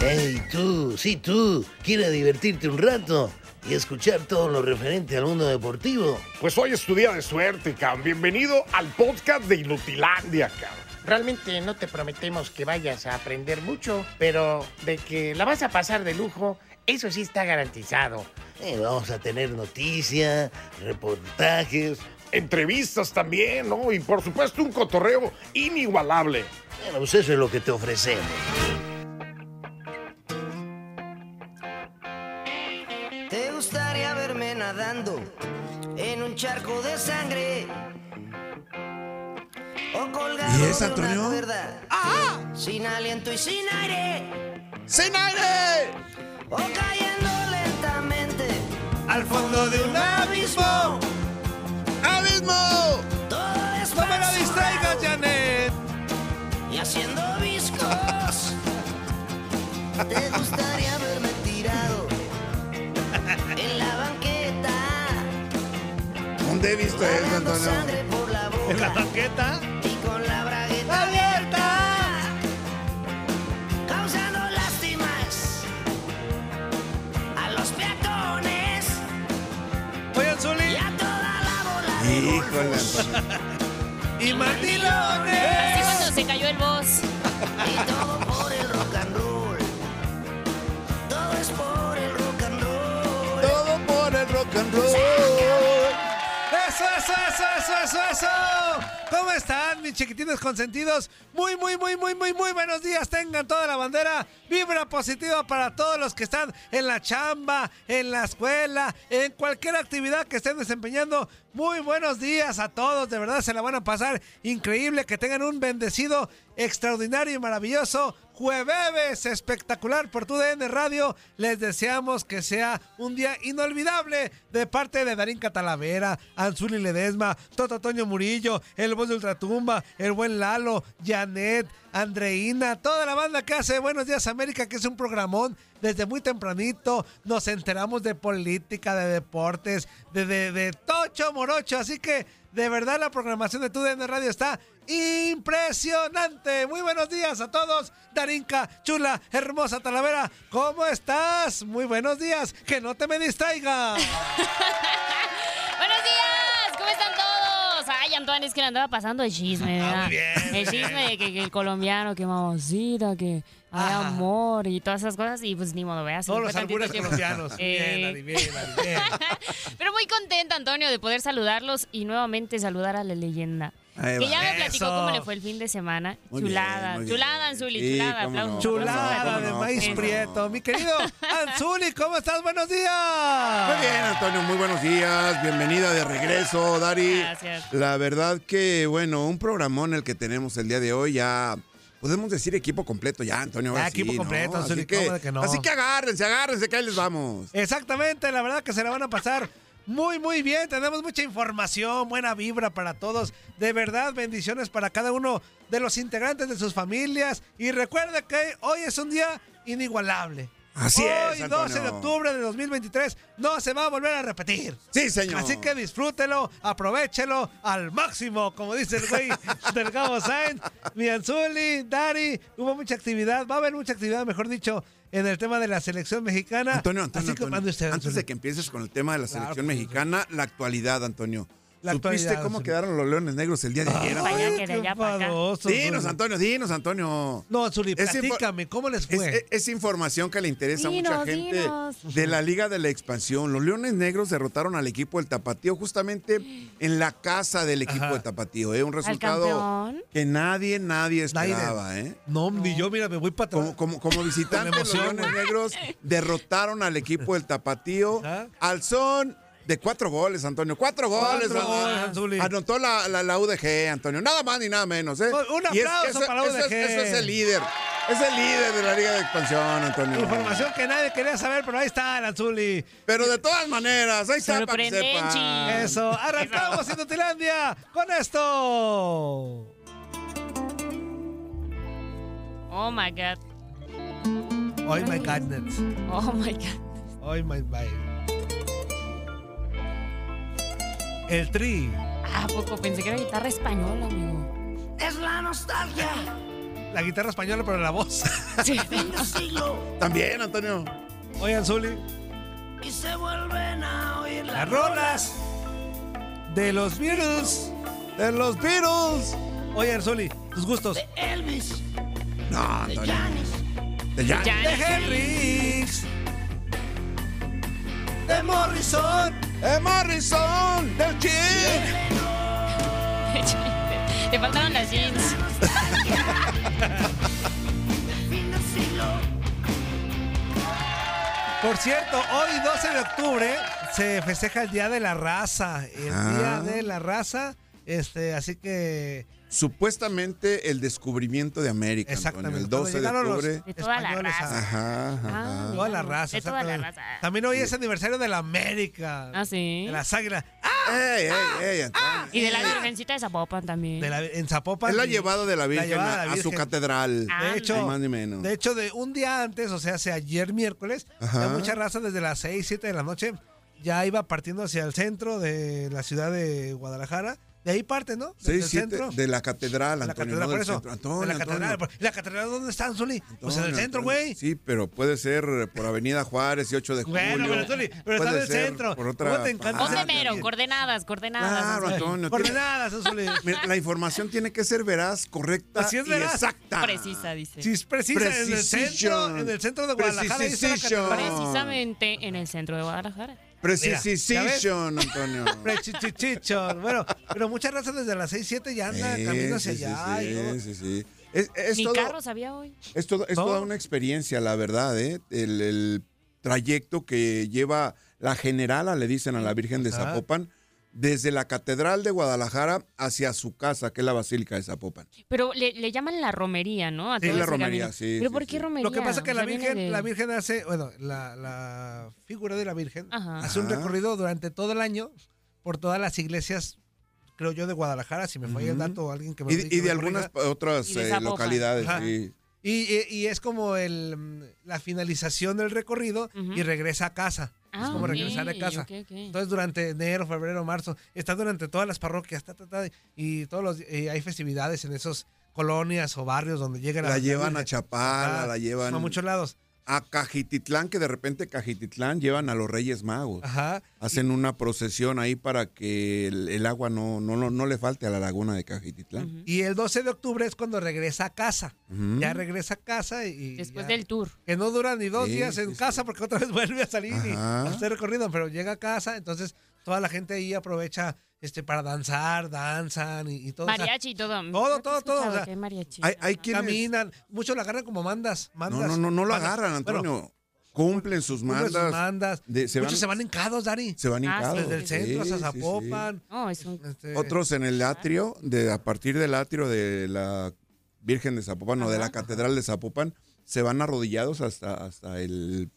Hey, tú, sí, tú, ¿quieres divertirte un rato y escuchar todo lo referente al mundo deportivo? Pues hoy es tu día de suerte, cabrón. Bienvenido al podcast de Inutilandia, cabrón. Realmente no te prometemos que vayas a aprender mucho, pero de que la vas a pasar de lujo, eso sí está garantizado. Eh, vamos a tener noticias, reportajes. Entrevistas también, ¿no? Y por supuesto un cotorreo inigualable. Bueno, pues eso es lo que te ofrecemos. ¿Te gustaría verme nadando en un charco de sangre? O colgado ¿Y es, de Antonio? una cuerda, sin aliento y sin aire, ¡Sin aire! o cayendo lentamente Al fondo de un abismo. ¡No me despacio distraigas, Janet! y haciendo viscos. ¿Te gustaría verme tirado en la banqueta? ¿Dónde he visto eso, Antonio? la ¿En la banqueta? Híjole. ¡Y Así mandilones! cuando se cayó el boss. Y todo por el rock and roll. Todo es por el rock and roll. Todo por el rock and roll. Eso, eso, eso, eso, eso, eso. ¿Cómo están, mis chiquitines consentidos? Muy, muy, muy, muy, muy, muy buenos días. Tengan toda la bandera. Vibra positiva para todos los que están en la chamba, en la escuela, en cualquier actividad que estén desempeñando. Muy buenos días a todos. De verdad se la van a pasar increíble. Que tengan un bendecido, extraordinario y maravilloso jueves espectacular por tu DN Radio. Les deseamos que sea un día inolvidable de parte de Darín Catalavera, Anzuli Ledesma, Toto Toño Murillo, el voz de Ultratumba, el buen Lalo, Janet, Andreina, toda la banda que hace Buenos Días América, que es un programón. Desde muy tempranito nos enteramos de política, de deportes, de, de, de Tocho Morocho. Así que de verdad la programación de tu DN Radio está impresionante. Muy buenos días a todos. Darinka, chula, hermosa Talavera, ¿cómo estás? Muy buenos días. Que no te me distraiga. ¡Buenos días! ¿Cómo están todos? Ay, Antoine, es que le andaba pasando el chisme, Ah, ¿verdad? muy bien, el chisme de que, que el colombiano, que mamacita, que hay amor y todas esas cosas. Y pues ni modo, veas. Todos los albures colombianos. Bien, Ari, bien, bien. Pero muy contenta, Antonio, de poder saludarlos y nuevamente saludar a la leyenda. Que ya me platicó Eso. cómo le fue el fin de semana. Muy chulada, bien, muy bien. chulada, Anzuli, Sí, chulada, no. aplausos. Chulada ¿Cómo de no? maíz ¿Cómo no? prieto. Mi querido Anzuli, ¿cómo estás? Buenos días. Muy bien, Antonio, muy buenos días. Bienvenida de regreso, Dari. Gracias. La verdad que, bueno, un programón el que tenemos el día de hoy ya. Podemos decir equipo completo ya, Antonio. Ya, equipo sí, ¿no? completo, Anzuli, así que, ¿cómo de que no? así que agárrense, agárrense, que ahí les vamos. Exactamente, la verdad que se la van a pasar muy, muy bien. Tenemos mucha información, buena vibra para todos. De verdad, bendiciones para cada uno de los integrantes de sus familias. Y recuerde que hoy es un día inigualable. Así hoy, es, Antonio. 12 de octubre de 2023, no se va a volver a repetir. Sí, señor. Así que disfrútelo, aprovechelo al máximo, como dice el güey del Gabo Sainz, mi Anzuli, Dari, hubo mucha actividad, va a haber mucha actividad, mejor dicho, en el tema de la selección mexicana. Antonio, Antonio, antes de que empieces con el tema de la Claro, selección mexicana, la actualidad, Antonio. La ¿Supiste cómo quedaron los Leones Negros el día de ayer? Dinos. Antonio, dinos, Antonio. No, info- platícame, ¿cómo les Es, fue? es- es información que le interesa a mucha gente dinos. de la Liga de la Expansión. Los Leones Negros derrotaron al equipo del Tapatío justamente en la casa del equipo Ajá. del Tapatío. ¿eh? Un resultado que nadie, nadie esperaba. ¿eh? no, ni yo, mira, me voy para atrás. Como, como, como visitante, los. Leones Negros derrotaron al equipo del Tapatío Ajá. al son de cuatro goles, Antonio. Cuatro goles. Cuatro goles. Anotó la, la, la UDG, Antonio. Nada más ni nada menos. ¿eh? Un Y es- aplauso eso- para la eso es- UDG. Eso es el líder. Es el líder de la Liga de Expansión, Antonio. Información que nadie quería saber, pero ahí está el Azuli. Pero de todas maneras, ahí está para que Sorprendenchi. sepan. Eso, arrancamos Inutilandia con esto. Oh my god. Oh my goodness. Oh my god. Oh my my. El tri. Ah, poco pensé que era guitarra española, amigo. Es la nostalgia La guitarra española, pero la voz. Sí. fin siglo También, Antonio. Oye, Azuli. y se vuelven a oír Las rolas de los Beatles. De los Beatles. Oye, Azuli, tus gustos. de Elvis, No, de Antonio. Janis, De Janis. Ya. De Henrix. De Morrison. De Morrison. Del Chief. Te faltaron las jeans. Por cierto, hoy 12 de octubre se festeja el Día de la Raza. El Ah. Día de la Raza. Este, así que Supuestamente el descubrimiento de América. Exactamente. Antonio, el 12 de octubre. De toda la raza. Ajá, ajá. Ah. toda la raza. De toda la raza. También hoy es aniversario de la América. Ah, sí. De las águilas. ¡Ah! Ey, ey, ey, Antonio. Y de la Virgencita de Zapopan también. De la- en Zapopan. Es la llevada de la Virgen a, la a su catedral. Ah, De hecho, Ni más ni menos. de hecho, de un día antes, o sea, hace ayer miércoles, ya mucha raza desde las 6, 7 de la noche ya iba partiendo hacia el centro de la ciudad de Guadalajara. De ahí parte, ¿no? Desde 6, el 7 centro. de la catedral, de la Antonio. catedral, no por eso. Antonio, de la catedral. Antonio. ¿Y la catedral dónde están, Zuli? Pues en el Antonio, centro, Antonio. güey. Sí, pero puede ser por Avenida Juárez y 8 de julio. Bueno, pero, Zuli, pero está en el centro. Por otra ¿Cómo te encanta parte. Ponte mero, Sí. coordenadas, coordenadas. Claro. Antonio. Coordenadas, Zuli. Mira, La información tiene que ser veraz, correcta Así es y veraz. exacta. Precisa, dice. Sí, es precisa. En el centro, Precision. en el centro de Guadalajara. Precision. catedral. Precisamente en el centro de Guadalajara. Precision, Antonio. Prechichichichon. Bueno, pero mucha raza desde las 6, 7 ya anda Sí, camino sí, hacia sí, allá. y todo. sí, sí, sí. Es, es todo- carros había hoy. Es, todo- es toda una experiencia, la verdad, ¿eh? El, el trayecto que lleva la generala, le dicen a la Virgen de Ajá. Zapopan, desde la Catedral de Guadalajara hacia su casa, que es la Basílica de Zapopan. Pero le, le llaman la romería, ¿no? A Sí, la romería, camino. sí, ¿Pero sí, por sí. qué romería? Lo que pasa es que O la sea, Virgen, de- la Virgen hace, bueno, la, la figura de la Virgen Ajá. hace un recorrido durante todo el año por todas las iglesias, creo yo, de Guadalajara, si me falla el dato, alguien que me Y, y de algunas corrija. otras Y de eh, localidades, Ajá. sí. Y, y- y es como el, la finalización del recorrido y regresa a casa. Ah, es como ok, regresar a casa. Entonces durante enero, febrero, marzo, está durante todas las parroquias, ta, ta, ta, y todos los y hay festividades en esos colonias o barrios donde llegan La llevan a. Chapala, la llevan a muchos lados. A Cajititlán, que de repente Cajititlán llevan a los Reyes Magos. Ajá. Hacen una procesión ahí para que el, el agua no, no, no, no le falte a la laguna de Cajititlán. Y el 12 de octubre es cuando regresa a casa. Ya regresa a casa y. y Después ya- del tour. Que no dura ni dos Sí, días en sí, casa sí. porque otra vez vuelve a salir y Ajá. a hacer recorrido, pero llega a casa, entonces toda la gente ahí aprovecha este para danzar, danzan y, y todo. o sea, Mariachi y todo. todo, todo, todo, o sea, que hay mariachi. Hay, hay quienes... caminan, muchos la agarran como mandas. mandas No, no, no, no lo agarran, Bueno, Antonio. Cumplen sus cumplen sus mandas. mandas. de- se muchos van- se van hincados, Dari. Se van Ah, hincados. Desde el centro Sí, hasta sí, sí. Zapopan. No, es un... este, Otros en el atrio, de, a partir del atrio de la Virgen de Zapopan o de la Ajá. Catedral de Zapopan, se van arrodillados hasta, hasta el.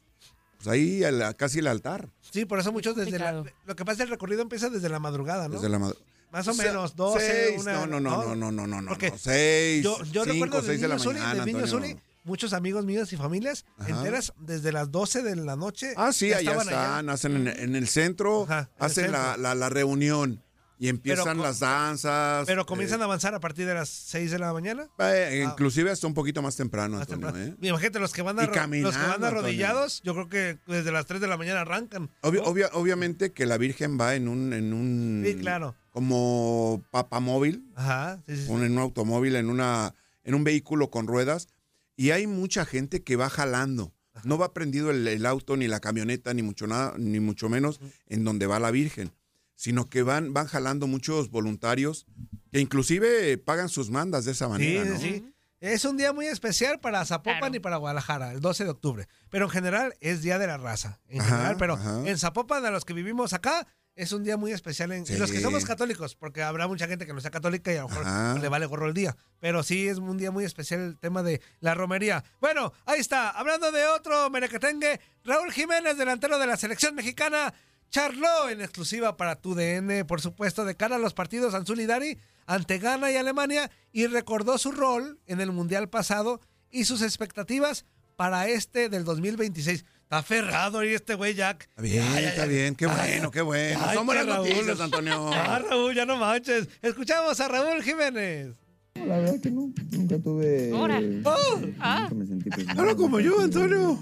Pues ahí, casi el altar. Sí, por eso muchos desde la. Lo que pasa es que el recorrido empieza desde la madrugada, ¿no? Desde la madru- Más o menos, 12, seis, una- no, no, no, no, no, no, no, no, seis, Yo, yo cinco, recuerdo de seis de la Zuli, mañana, de Antonio. Zuli, muchos amigos míos y familias Ajá. enteras desde las 12 de la noche. Ah, sí, ya allá están, hacen en, en el centro, Ajá, en el hacen la, la- la reunión y empiezan las danzas. Pero comienzan eh, a avanzar a partir de las 6 de la mañana. eh, inclusive hasta un poquito más temprano, Más Antonio, temprano. ¿eh? Imagínate, los que van, a, los que van Antonio. arrodillados, yo creo que desde las 3 de la mañana arrancan. Obvio- ¿no? obvia- obviamente que la Virgen va en un, en un Sí, claro. como papamóvil, Ajá, sí, sí, en un automóvil, en una, en un vehículo con ruedas, y hay mucha gente que va jalando. No va prendido el, el auto, ni la camioneta, ni mucho nada, ni mucho menos en donde va la Virgen, sino que van, van jalando muchos voluntarios que inclusive pagan sus mandas de esa manera. sí, ¿no? sí. Es un día muy especial para Zapopan Claro. y para Guadalajara, el 12 de octubre. Pero en general es Día de la Raza. En Ajá, general, pero ajá. en Zapopan, a los que vivimos acá, es un día muy especial en y los que somos católicos, porque habrá mucha gente que no sea católica y a lo mejor Ajá. le vale gorro el día. Pero sí es un día muy especial el tema de la romería. Bueno, ahí está. Hablando de otro merequetengue, Raúl Jiménez, delantero de la selección mexicana, charló en exclusiva para tu DN, por supuesto, de cara a los partidos Anzul y Dari ante Ghana y Alemania y recordó su rol en el Mundial pasado y sus expectativas para este del 2026. Está aferrado ahí este güey Jack. Está bien, Ay, está ay. bien, qué bueno, qué bueno. Qué Raúl. noticias, Antonio. Ah, Raúl, ya no manches. Escuchamos a Raúl Jiménez. La verdad que no, nunca tuve. Ahora. Oh, Ah. Nunca me sentí. Habla como yo, Antonio.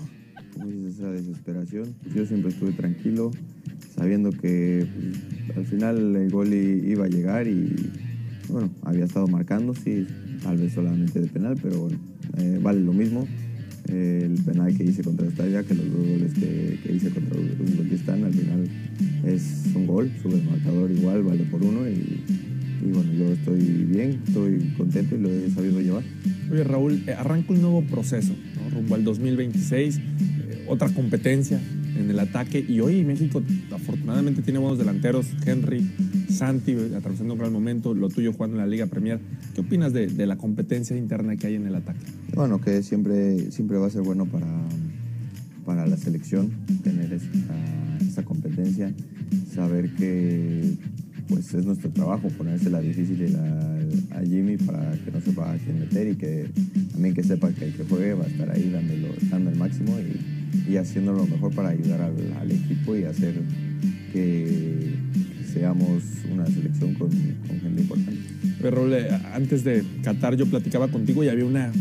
Como dices, esa desesperación. Yo siempre estuve tranquilo, sabiendo que al final el gol iba a llegar y, bueno, había estado marcando, sí, tal vez solamente de penal, pero eh, vale lo mismo. Eh, el penal que hice contra Estadia, que los dos goles que, que hice contra Uzbekistán, al final es un gol, sube el marcador igual, vale por uno y, y bueno, yo estoy bien, estoy contento y lo he sabido llevar. Oye, Raúl, eh, arranca un nuevo proceso, ¿no? rumbo al 2026, eh, otra competencia en el ataque. Y hoy México, afortunadamente, tiene buenos delanteros: Henry, Santi, atravesando un gran momento, lo tuyo jugando en la Liga Premier. ¿Qué opinas de, de la competencia interna que hay en el ataque? Bueno, que siempre, siempre va a ser bueno para, para la selección tener esta, esta competencia, saber que pues es nuestro trabajo ponérsela difícil a, Jimmy para que no sepa a quién meter y que también que sepa que el que juegue va a estar ahí dándolo, dando el máximo y, haciendo lo mejor para ayudar al, equipo y hacer que seamos una selección con, gente importante. Eh, antes de Qatar yo platicaba contigo y había una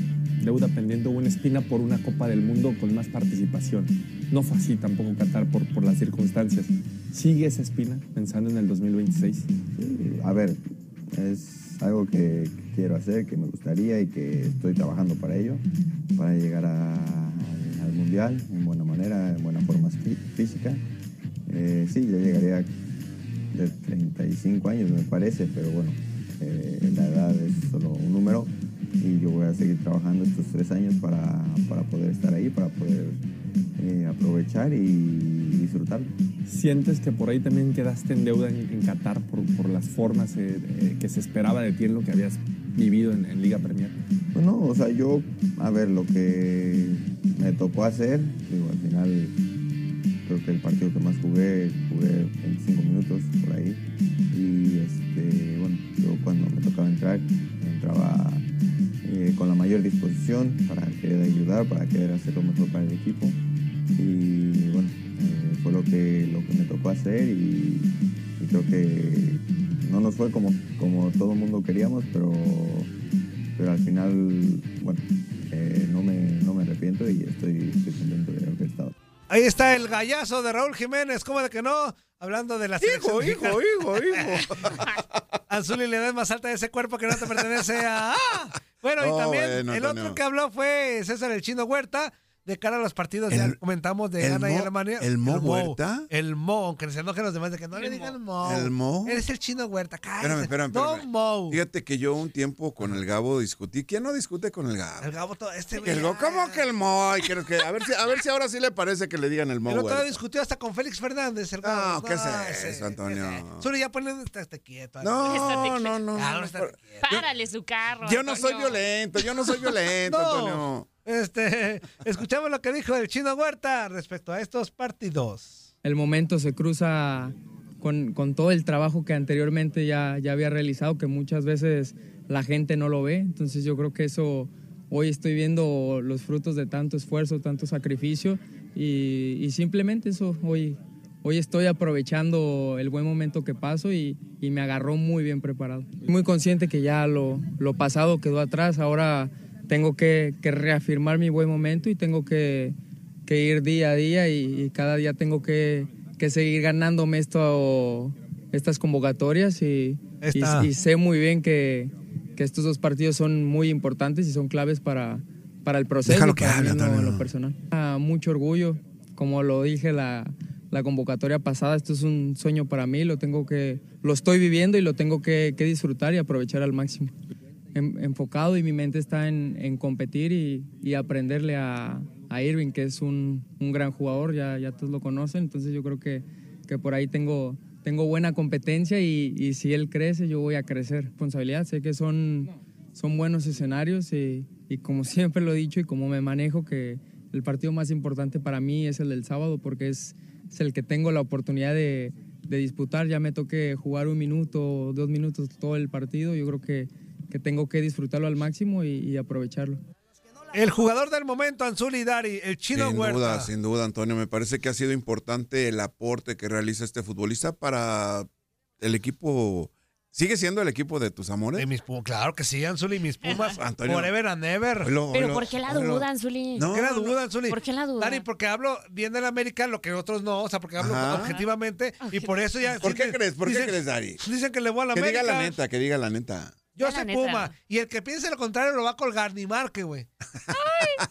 deuda pendiente, una espina por una Copa del Mundo con más participación. No fue así tampoco Qatar por, por las circunstancias. ¿Sigue esa espina pensando en el 2026? Sí, a ver, es algo que, quiero hacer, que me gustaría y que estoy trabajando para ello, para llegar al Mundial en buena manera, en buena forma fí- física. Eh, sí, ya llegaría de 35 años, me parece, pero bueno, eh, la edad es solo un número y yo voy a seguir trabajando estos tres años para, para poder estar ahí, para poder eh, aprovechar y disfrutarlo. ¿Sientes que por ahí también quedaste en deuda en, en Qatar por, por las formas eh, eh, que se esperaba de ti en lo que habías vivido en, en Liga Premier? Pues no, o sea, yo, a ver, lo que me tocó hacer, digo, al final creo que el partido que más jugué, jugué 25 minutos por ahí. Y este, bueno, yo cuando me tocaba entrar, entraba eh, con la mayor disposición para querer ayudar, para querer hacer lo mejor para el equipo. Y bueno, eh, fue lo que, lo que me tocó hacer y, y creo que no nos fue como, como todo el mundo queríamos, pero pero al final, bueno, eh, no, me, no me arrepiento y estoy, estoy contento de haber estado. Ahí está el gallazo de Raúl Jiménez, ¿cómo de que no? Hablando de la Hijo, selección hijo, mexicana. hijo, hijo. Anzuli le da más alta a ese cuerpo que no te pertenece a... ¡Ah! Bueno, y también bueno, el otro que habló fue César el Chino Huerta, de cara a los partidos, ya El- comentamos de el Ghana y Mo- Alemania. ¿el Mo Huerta? El Mo, aunque se enojen los demás de que no le digan Mo. ¿El Mo? Eres el Chino Huerta, cállate. Espérame, espérame, No espérame. Mo. Fíjate que yo un tiempo con el Gabo discutí. ¿Quién no discute con el Gabo? El Gabo, todo este Que el Gabo, ¿Cómo que el Mo? Ay, creo que, a, ver si, a ver si ahora sí le parece que le digan el Mo. El otro discutió hasta con Félix Fernández. El Gabo. No, ¿qué es ese- eso, Antonio? Solo ya ponen, estate quieto. No, Estate no, no. Ah, no, no, quieto. Párale su carro. Yo no soy violento, yo no soy violento, No. Antonio. Este, escuchamos lo que dijo el Chino Huerta respecto a estos partidos. el momento se cruza con, con todo el trabajo que anteriormente ya, ya había realizado, que muchas veces la gente no lo ve. Entonces yo creo que eso, hoy estoy viendo los frutos de tanto esfuerzo, tanto sacrificio y, y simplemente eso, hoy, hoy estoy aprovechando el buen momento que paso y, y me agarró muy bien preparado. Muy consciente que ya lo, lo pasado quedó atrás, ahora tengo que, que reafirmar mi buen momento y tengo que, que ir día a día y, y cada día tengo que, que seguir ganándome esto, estas convocatorias y, Está. y- y sé muy bien que, que estos dos partidos son muy importantes y son claves para, para el proceso Déjalo que hable, en lo- personal. Ah, mucho orgullo, como lo dije la, la convocatoria pasada, esto es un sueño para mí, lo tengo que, lo estoy viviendo y lo tengo que, que disfrutar y aprovechar al máximo. En- enfocado y mi mente está en, en competir y, y aprenderle a, a Irving, que es un, un gran jugador, ya, ya todos lo conocen, entonces yo creo que, que por ahí tengo, tengo buena competencia y, y si él crece, yo voy a crecer. Responsabilidad, sé que son, son buenos escenarios y, y como siempre lo he dicho y como me manejo, que el partido más importante para mí es el del sábado porque es, es el que tengo la oportunidad de, de disputar. Ya me toque jugar un minuto, dos minutos todo el partido. Yo creo que, que tengo que disfrutarlo al máximo y, y aprovecharlo. El jugador del momento, Anzuli Dari, el chino sin Huerta. duda, sin duda, Antonio. Me parece que ha sido importante el aporte que realiza este futbolista para el equipo. ¿Sigue siendo el equipo de tus amores? De mis Pumas, claro que sí, Anzuli, mis Pumas. Antonio. Forever and ever. Oilo, Pero ¿por qué la oilo. duda, Anzuli? No, ¿Por qué la duda, Anzuli? ¿Por qué la duda? Dari, porque hablo bien del América, lo que otros no, o sea, porque hablo Ajá. objetivamente y por eso ya... ¿Por qué crees? ¿Por qué crees, Dari? Dicen que le voy a la Que América. diga la neta, que diga la neta. Yo soy. Puma. Y el que piense lo contrario lo va a colgar, ni marque, güey.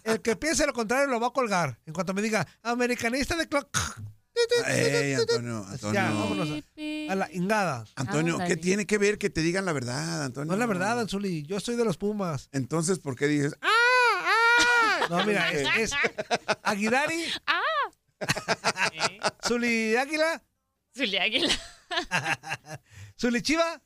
El que piense lo contrario lo va a colgar. En cuanto me diga, americanista de clock. Ey, Antonio, Antonio. Ya, vámonos a, a la ingada. Antonio, ¿qué tiene que ver que te digan la verdad, Antonio? No es la verdad, Anzuli. Yo soy de los Pumas. Entonces, ¿por qué dices? "Ah"? No, mira, es, es Aguidari. Zuli Águila. Zuli Águila. Zuli Chiva.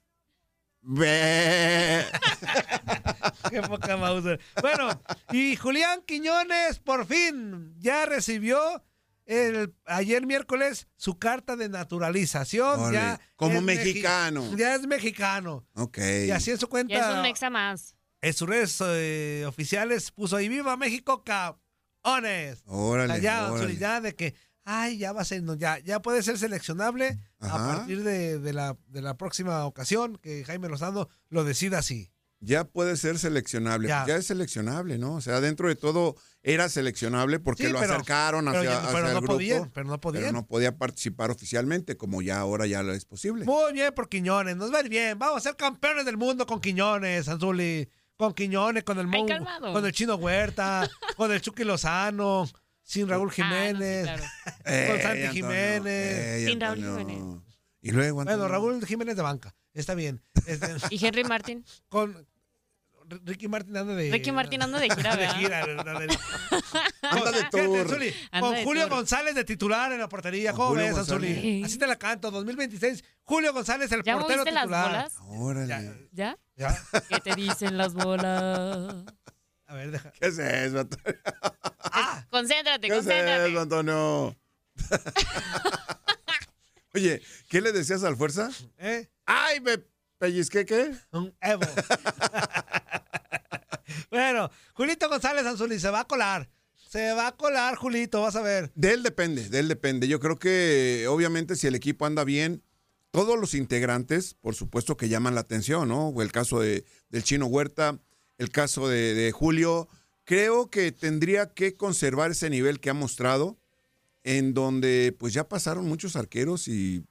Qué poca Mauser. Bueno, y Julián Quiñones por fin ya recibió el, ayer miércoles su carta de naturalización. Ya como mexi- mexicano. Ya es mexicano. Ok. Y así en su cuenta. Ya es un mexa más. en sus redes eh, oficiales puso ahí viva México caones. Órale, ya, órale. ya de que ay ya va a ser no, ya ya puede ser seleccionable a partir de, de la, de la próxima ocasión que Jaime Lozano lo decida así. Ya puede ser seleccionable. Ya. Ya. es seleccionable, ¿no? O sea, dentro de todo era seleccionable porque Sí, lo pero- acercaron pero hacia, ya- hacia pero el no grupo. podían, pero no podían. pero no podía participar oficialmente, como ya ahora ya lo es posible. Muy bien por Quiñones, nos va a ir bien. Vamos a ser campeones del mundo con Quiñones, Anzuli. Con Quiñones, con el Ay, con el Chino Huerta, con el Chucky Lozano, sin Raúl Ah, no, sí, Jiménez. claro. con Santi Jiménez. ey, Sin Raúl. Jiménez. Y luego, Bueno, Antonio. Raúl Jiménez de banca. Está bien. Este, ¿Y Henry Martin? con Ricky Martin anda de. Ricky Martin anda de gira, de ¿verdad? gira, anda de- Anda de tour. Anda con de Julio tour. González de titular en la portería. ¿Cómo ves. Anzuli? Así te la canto. 2026. Julio González, el ¿Ya portero moviste las titular. bolas? Órale. ¿Ya? Ya. ¿Qué te dicen las bolas? A ver, deja. ¿Qué es eso, Antonio? Concéntrate, ¿Qué es eso, concéntrate. Antonio? Oye, ¿qué le decías al fuerza? ¿Eh? ¡Ay, me pellizqué qué! Un Evo. bueno, Julito González Anzuli se va a colar. Se va a colar, Julito, vas a ver. De él depende, de él depende. Yo creo que obviamente si el equipo anda bien, todos los integrantes, por supuesto que llaman la atención, ¿no? O el caso de, del Chino Huerta, el caso de, de Julio, creo que tendría que conservar ese nivel que ha mostrado, en donde pues ya pasaron muchos arqueros y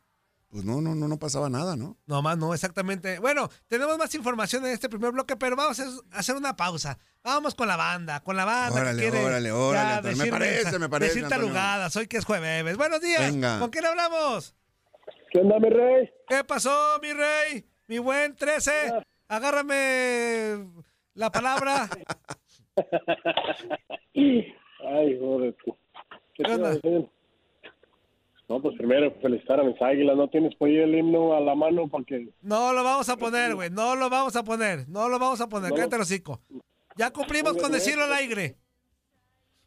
pues no, no, no, no pasaba nada, ¿no? No más, no, exactamente. Bueno, tenemos más información en este primer bloque, pero vamos a hacer una pausa. Vamos con la banda, con la banda. Órale, que quiere órale, órale. Me parece, me parece, Decir tarugadas, hoy que es jueves. Buenos días. Venga. ¿Con quién hablamos? ¿Qué onda, mi rey? ¿Qué pasó, mi rey? Mi buen 13. Agárrame la palabra. Ay, joder. tú. ¿Qué te iba a decir? No, pues primero felicitar a mis águilas. ¿No tienes por ahí el himno a la mano? Porque No lo vamos a poner, güey. No lo vamos a poner. No lo vamos a poner. No. Cállate hocico. Ya cumplimos con decirlo al aire.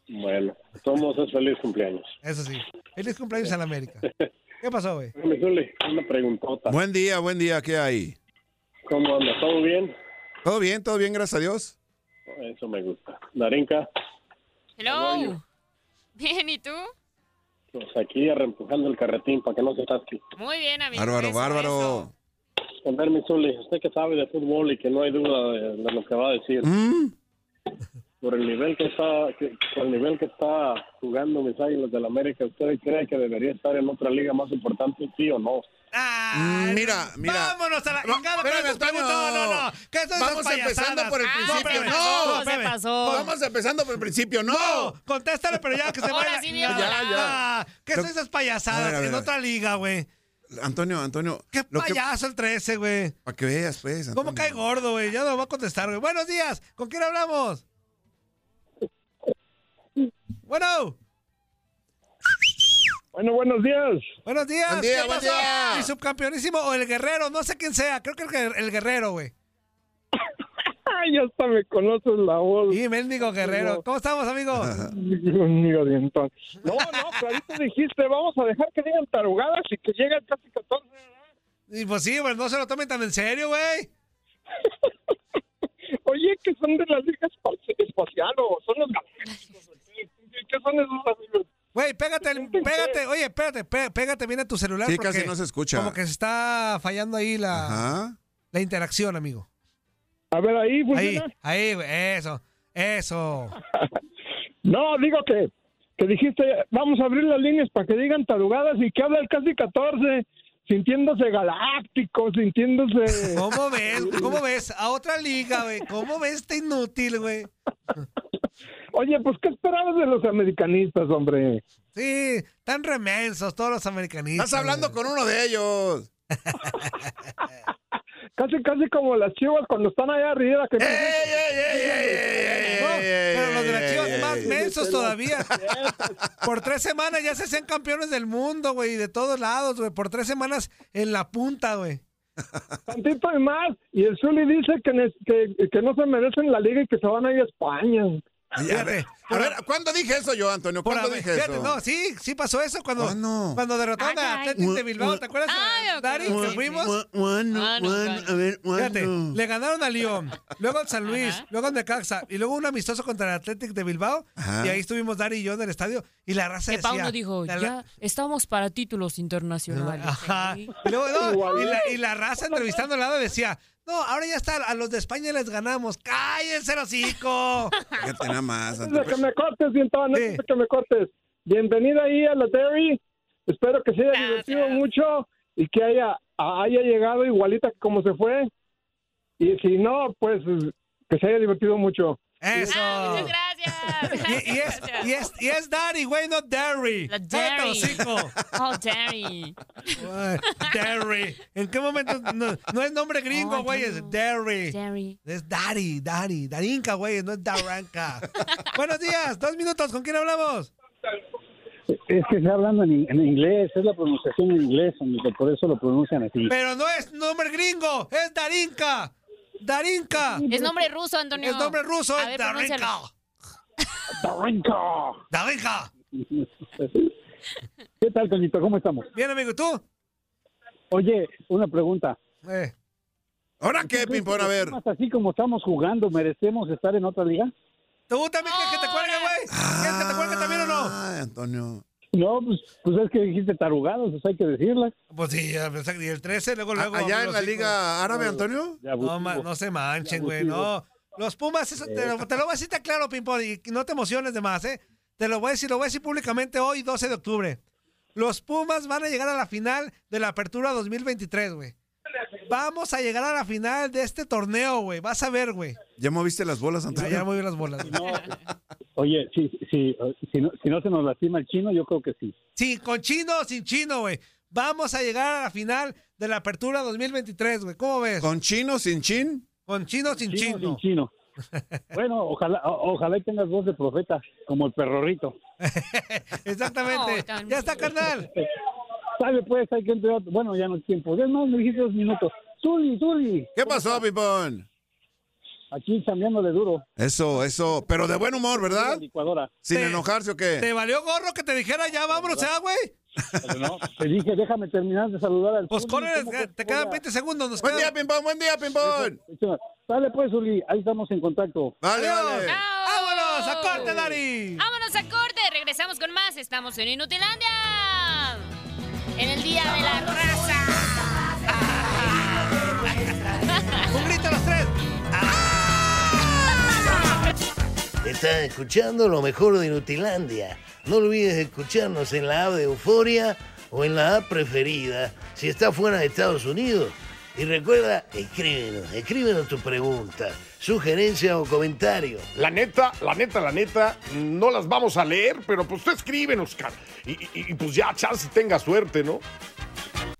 Bueno, somos es feliz cumpleaños. Eso sí. Feliz cumpleaños a la América. ¿Qué pasó, güey? Una preguntota. Buen día, buen día, ¿qué hay? ¿Cómo anda? ¿Todo bien? ¿Todo bien? ¿Todo bien? Gracias a Dios. Eso me gusta. Darinka, Hello. Bien, ¿y tú? pues aquí arrempujando el carretín para que no se atasque. Muy bien, amigo. Bárbaro, Eso, bárbaro. A ver, mi Zuli, usted que sabe de fútbol y que no hay duda de, de lo que va a decir. Mm, Por el nivel que está, que- por el nivel que está jugando mis águilas del América, ¿usted cree que debería estar en otra liga más importante, sí o no? Ay, Mira, mira. Vámonos a la No, chingada. No, Antonio. no, no. ¿Qué Vamos empezando por el Ah, principio. espérame, No, se espérame. pasó. Vamos empezando por el principio, no. No, contéstale, pero ya que se Ahora vaya. sí, No. Ya, ya. Ah, ¿Qué son esas payasadas A ver, a ver, en otra liga, güey? Antonio, Antonio. ¿Qué lo que- payaso el 13, güey? Para que veas, pues. ¿Cómo Antonio. cae gordo, güey? Ya no va a contestar, güey. Buenos días. ¿Con quién hablamos? Bueno. Bueno, buenos días. Buenos días. Buen día, ¿Qué buen pasó? día. Mi subcampeonísimo o el guerrero, no sé quién sea. Creo que el, guer- el guerrero, güey. Ya hasta me conoces la voz. Y mendigo guerrero. ¿Cómo estamos, amigo? Amigo de entonces. No, no, clarito dijiste, vamos a dejar que digan tarugadas y que lleguen casi 14. Y pues sí, pues no se lo tomen tan en serio, güey. Oye, que son de la Liga Espa- Espacial o son los galácticos. ¿Qué son esos amigos? Güey, pégate, el- pégate, oye, espérate, pé- pégate bien a tu celular. Sí, porque casi no se escucha. Como que se está fallando ahí la, Ajá. la interacción, amigo. A ver, ahí Ahí, funciona. ahí, güey, eso, eso. No, digo que, que dijiste, vamos a abrir las líneas para que digan tarugadas y que habla el casi 14, sintiéndose galáctico, sintiéndose... ¿Cómo ves? ¿Cómo ves? A otra liga, güey. ¿Cómo ves este inútil, güey? Oye, pues, ¿qué esperabas de los americanistas, hombre? Sí, tan remensos todos los americanistas. Estás hablando con uno de ellos. Casi, casi como las chivas cuando están allá arriba. Que ¡Ey, ey, ey, ey, ey, ey, No, ey, pero los de las chivas ey, más ey. mensos todavía. Por tres semanas ya se hacían campeones del mundo, güey, de todos lados, güey. Por tres semanas en la punta, güey. Tantito y más. Y el Zuli dice que, que, que no se merecen la liga y que se van a ir a España. Oye, a ver, a ver, ¿cuándo dije eso yo, Antonio? ¿Cuándo dije fíjate, eso? no, sí, sí pasó eso cuando, cuando derrotaron a. Atlético de Bilbao. ¿Te acuerdas, me Dari? Que fuimos. Ah. A ver, Fíjate, le ganaron a Lyon, luego al San Luis, Ajá. luego al Necaxa y luego un amistoso contra el Atlético de Bilbao. Ajá. Y ahí estuvimos Dari y yo en el estadio y la raza Que decía... Pauno dijo, la- ya estamos para títulos internacionales. Ajá. Y, luego, no, y, la, y la raza entrevistando al lado decía, no, ahora ya está, a los de España les ganamos. ¡Cállense el hocico! Fíjate nada más, Antes de que me cortes, Vientón, antes Sí. de que me cortes. Bienvenida ahí a la Dairy. Espero que se haya Gracias. divertido mucho y que haya, haya llegado igualita que como se fue. Y si no, pues que se haya divertido mucho. ¡Eso! Ah, muchas gracias. Y, y es, y, es, y es Daddy, güey, no Derry. La Derry. Oh, Derry. Derry. ¿En qué momento? No, no es nombre gringo, Oh, güey, es Derry. Derry. Es Daddy, Daddy. Darinka, güey, no es Daranka. Buenos días, dos minutos, ¿con quién hablamos? Es que está hablando en, en inglés, es la pronunciación en inglés, amigo, por eso lo pronuncian así. Pero no es nombre gringo, es Darinka. Darinka. Es nombre ruso, Antonio. Es nombre ruso, A ver, Darinka. pronúncialo. Darinka. ¿Qué tal, Toñito? ¿Cómo estamos? Bien, amigo, ¿y ¿tú? Oye, una pregunta. Eh. ¿Ahora qué, Pimpón? A ver. Más Así como estamos jugando, ¿merecemos estar en otra liga? ¿Tú también quieres que te cuelgue, güey? ¿Quieres que te cuelgue también o no? Ay, Antonio. No, pues, pues es que dijiste tarugados, eso hay que decirla. Pues sí, ya, pues, y el 13, luego, ¿A- luego. ¿Allá en la hijos. Liga Árabe, Antonio? No, ma- no se manchen, güey, no. Los Pumas, eso te, lo, te lo voy a decir claro, Pimpón, y no te emociones de más, ¿eh? Te lo voy a decir, lo voy a decir públicamente hoy, 12 de octubre. Los Pumas van a llegar a la final de la Apertura 2023, güey. Vamos a llegar a la final de este torneo, güey. Vas a ver, güey. ¿Ya moviste las bolas, Ya, Antonio? ya moví las bolas. No, oye, si, si, si, no, si no se nos lastima el chino, yo creo que sí. Sí, con chino o sin chino, güey. Vamos a llegar a la final de la Apertura 2023, güey. ¿Cómo ves? ¿Con chino, sin chin? Con chino sin Chino, chino. sin chino. Bueno, ojalá, o- ojalá y tengas voz de profeta, como el perrorrito. Exactamente. Ya está, carnal. Sale pues, hay que entrar. Bueno, ya no es tiempo. Ya no, me dijiste dos minutos. Zuli, Zuli. ¿Qué pasó, Pimpón? Aquí cambiándole duro. Eso, eso. Pero de buen humor, ¿verdad? Licuadora. ¿Sin Te- enojarse o ¿Te qué? valió gorro que te dijera ya vámonos, ya, güey? Pero no, te dije, déjame terminar de saludar al Pues corre, ¿Cómo que te quedan hola? 20 segundos. Nos Buen día, quedan... Pimpón, buen día, Pimpón. Dale pues, Zuli, ahí estamos en contacto. Vale, Adiós. vale. ¡Vámonos! ¡A corte, Dari! Vámonos a corte. Regresamos con más. Estamos en Inutilandia. En el Día de la Raza. Estás escuchando lo mejor de Nutilandia. No olvides escucharnos en la app de Euforia o en la app preferida si estás fuera de Estados Unidos. Y recuerda, escríbenos, escríbenos tu pregunta, sugerencia o comentario. La neta, la neta, la neta, no las vamos a leer, pero pues tú escríbenos, cara. Y, y- pues ya, chance tenga suerte, ¿no?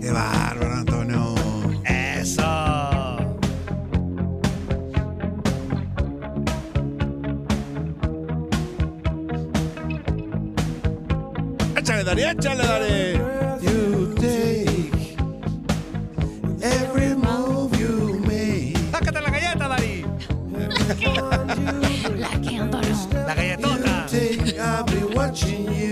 Qué bárbaro, Antonio. Eso. Échale, Dari, échale, Dari. You take every move you make. Sácate la galleta, Dari. La que. La galletota. Take, I'll be watching you.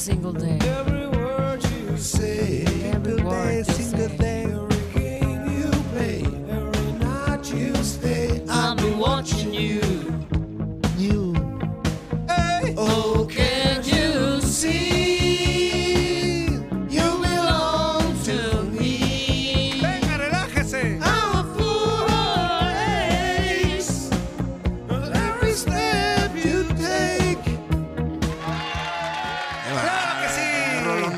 Single day. Every word you say. Every word you say. Every game you play. Every night you stay. I'll be watching. You.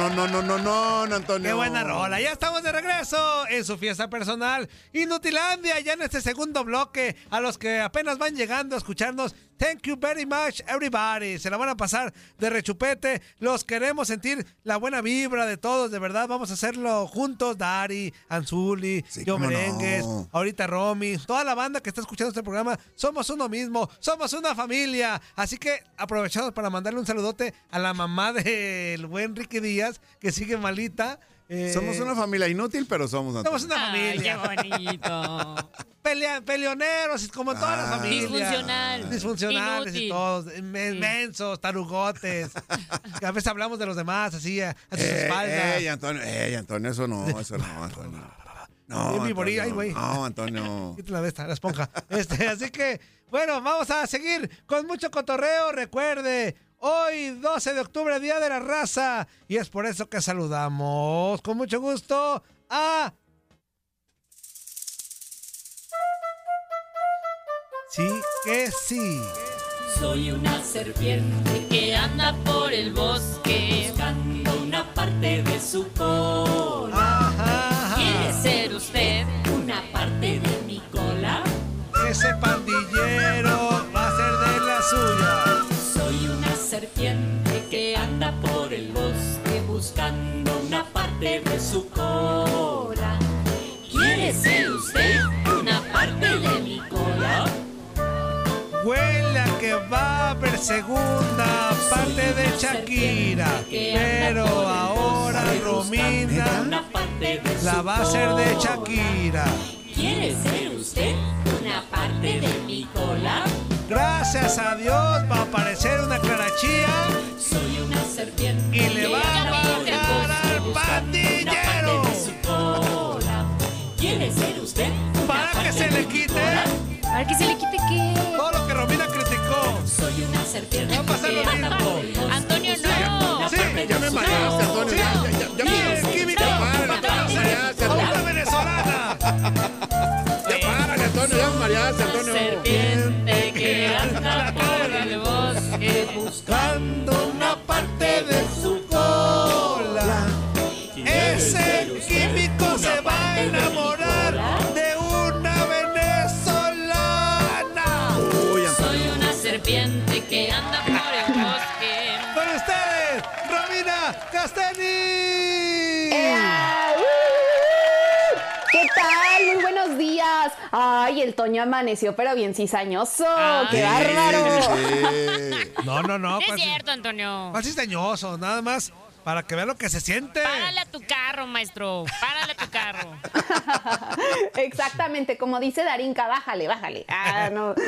No, no, no, no, no, Antonio. Qué buena rola. Ya estamos de regreso en su fiesta personal. Inutilandia, ya en este segundo bloque. A los que apenas van llegando a escucharnos, thank you very much, everybody. Se la van a pasar de rechupete. Los queremos sentir la buena vibra de todos, de verdad. Vamos a hacerlo juntos. Dari, Anzuli, yo cómo no. Merengues, ahorita Romy, toda la banda que está escuchando este programa. Somos uno mismo, somos una familia. Así que aprovechamos para mandarle un saludote a la mamá del buen Ricky Díaz, que sigue malita. Eh, Somos una familia inútil, pero somos Antonio. somos una Ay, qué familia. bonito. Pelea- peleoneros, como todas las Ah. familias. Disfuncional. Disfuncionales y todos. men- Mensos, tarugotes. A veces hablamos de los demás, así, a, a sus espaldas. Ey, Antonio, ey, Antonio, eso no, eso no, Antonio. No, mi ay, Antonio, güey. no, Antonio. De esta, la esponja. Este, así que, bueno, vamos a seguir con mucho cotorreo. Recuerde, hoy 12 de octubre, Día de la Raza. Y es por eso que saludamos con mucho gusto a... Sí, que sí. Soy una serpiente que anda por el bosque buscando una parte de su cola. ¿Quiere ser usted una parte de mi cola? Ese pandillero parte de su cola. ¿Quiere ser usted una parte de mi cola? Huele a que va a haber segunda parte de Shakira. Pero ahora Romina la va a hacer de Shakira. ¿Quiere ser usted una parte de mi cola? Gracias a Dios va a aparecer una clarachía que se le quite qué? todo lo que Romina criticó. Soy una serpiente Va a pasar lo mismo. Antonio, no. Sí, Ya me su mareaste, Antonio. Ya, ya, ya, ¡Uh! ¿Qué tal? Muy buenos días. Ay, el Toño amaneció, pero bien cizañoso. ¡Qué bárbaro! Sí. No, no, no. No es pues, cierto, Antonio. Más cizañoso, nada más para que vean lo que se siente. Párale a tu carro, maestro. Párale a tu carro. Exactamente, como dice Darinka, bájale, bájale. Ah, no.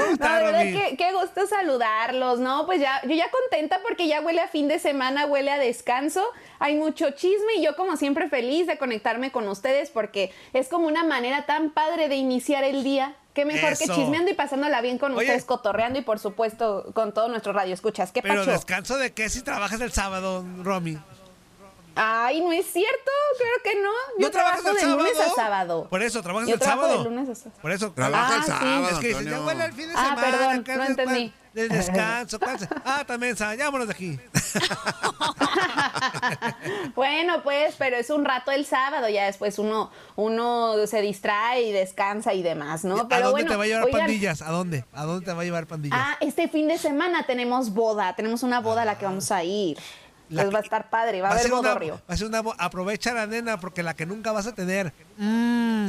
Qué, qué gusto saludarlos, ¿no? Pues ya, yo ya contenta porque ya huele a fin de semana, huele a descanso. Hay mucho chisme y yo como siempre feliz de conectarme con ustedes porque es como una manera tan padre de iniciar el día qué mejor que chismeando y pasándola bien con Oye. ustedes, cotorreando y por supuesto con todos nuestros radioescuchas. ¿Qué Pero pacho? descanso de qué si trabajas el sábado, Romy. Ay, no es cierto, creo que no. Yo ¿No trabajas trabajo de el lunes a sábado? Por eso, trabajas Yo el trabajo sábado. de lunes a sábado. Por eso. Trabaja el Ah, sí. sábado, Es que dices, ya bueno, el fin de Ah, semana. perdón, no entendí. El descanso. Ah, también, vámonos de aquí. Bueno, pues, pero es un rato el sábado, ya después uno, uno se distrae y descansa y demás, ¿no? ¿A dónde bueno, te va a llevar oigan, pandillas? ¿A dónde? ¿A dónde te va a llevar pandillas? Ah, este fin de semana tenemos boda, tenemos una boda a la que vamos a ir. La Pues va a estar padre, va a haber ser una, bodorrio. va a ser una aprovecha la nena porque la que nunca vas a tener. Mm.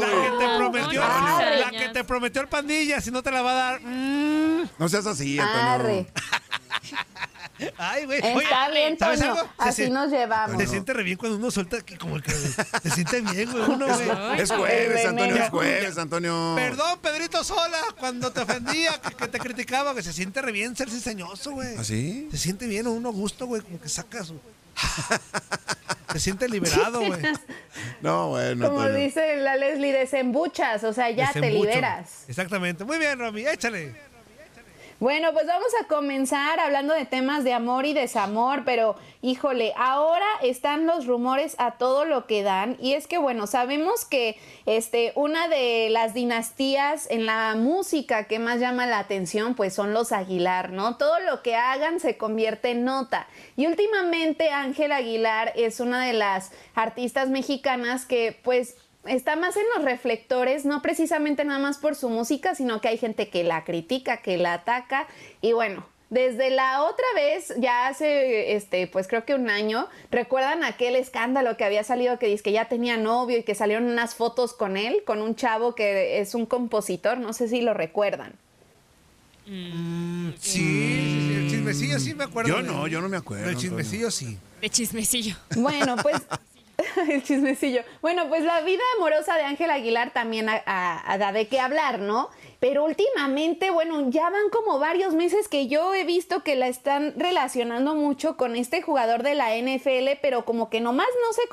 La que te prometió, la que te prometió el pandilla, si no te la va a dar. mm. No seas así, Antonio. Ay, güey. Está bien, ¿sabes Toño, algo? Se así nos llevamos. Se siente re bien cuando uno suelta aquí como el que se siente bien, güey. Uno, güey. Es jueves, Antonio, es jueves, Antonio. Perdón, Pedrito Sola, cuando te ofendía, que, que te criticaba, que se siente re bien ser ciseñoso, güey. ¿Así? Se siente bien, uno a gusto, güey, como que saca su... Se siente liberado, güey. No, bueno, Como Antonio. dice la Leslie, desembuchas, o sea, ya te liberas. Exactamente. Muy bien, Romy, échale. Bueno, pues vamos a comenzar hablando de temas de amor y desamor, pero híjole, ahora están los rumores a todo lo que dan y es que bueno, sabemos que este una de las dinastías en la música que más llama la atención pues son los Aguilar, ¿no? Todo lo que hagan se convierte en nota. Y últimamente Ángel Aguilar es una de las artistas mexicanas que pues está más en los reflectores, no precisamente nada más por su música, sino que hay gente que la critica, que la ataca. Y bueno, desde la otra vez, ya hace, este, pues creo que un año, ¿recuerdan aquel escándalo que había salido que dice que ya tenía novio y que salieron unas fotos con él, con un chavo que es un compositor? No sé si lo recuerdan. Mm, sí, sí, sí, el chismecillo sí me acuerdo. Yo de- no, yo no me acuerdo. El chismecillo sí. De chismecillo. Bueno, pues el chismecillo. Bueno, pues la vida amorosa de Ángel Aguilar también da de qué hablar, ¿no? Pero últimamente, bueno, ya van como varios meses que yo he visto que la están relacionando mucho con este jugador de la NFL, pero como que nomás no se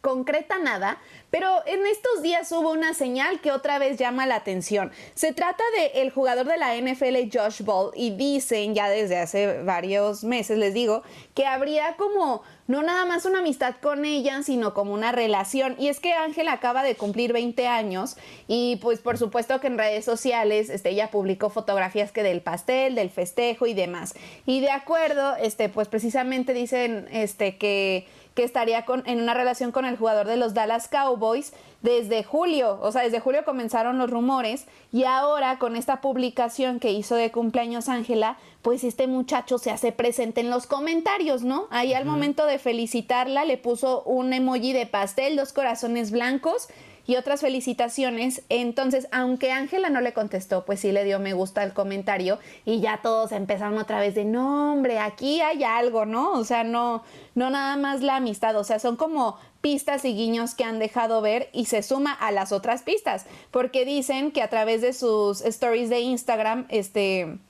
concreta nada. Pero en estos días hubo una señal que otra vez llama la atención. Se trata de el jugador de la NFL, Josh Ball, y dicen ya desde hace varios meses, les digo, que habría como no nada más una amistad con ella, sino como una relación. Y es que Ángel acaba de cumplir 20 años y pues por supuesto que en redes sociales este, ella publicó fotografías que del pastel, del festejo y demás. Y de acuerdo, este, pues precisamente dicen este, que que estaría con, en una relación con el jugador de los Dallas Cowboys desde julio. O sea, desde julio comenzaron los rumores y ahora con esta publicación que hizo de cumpleaños Ángela, pues este muchacho se hace presente en los comentarios, ¿no? Ahí al momento de felicitarla le puso un emoji de pastel, dos corazones blancos y otras felicitaciones. Entonces, aunque Ángela no le contestó, pues sí le dio me gusta al comentario y ya todos empezaron otra vez de, no, hombre, aquí hay algo, ¿no? O sea, no, no nada más la amistad, o sea, son como pistas y guiños que han dejado ver y se suma a las otras pistas, porque dicen que a través de sus stories de Instagram, este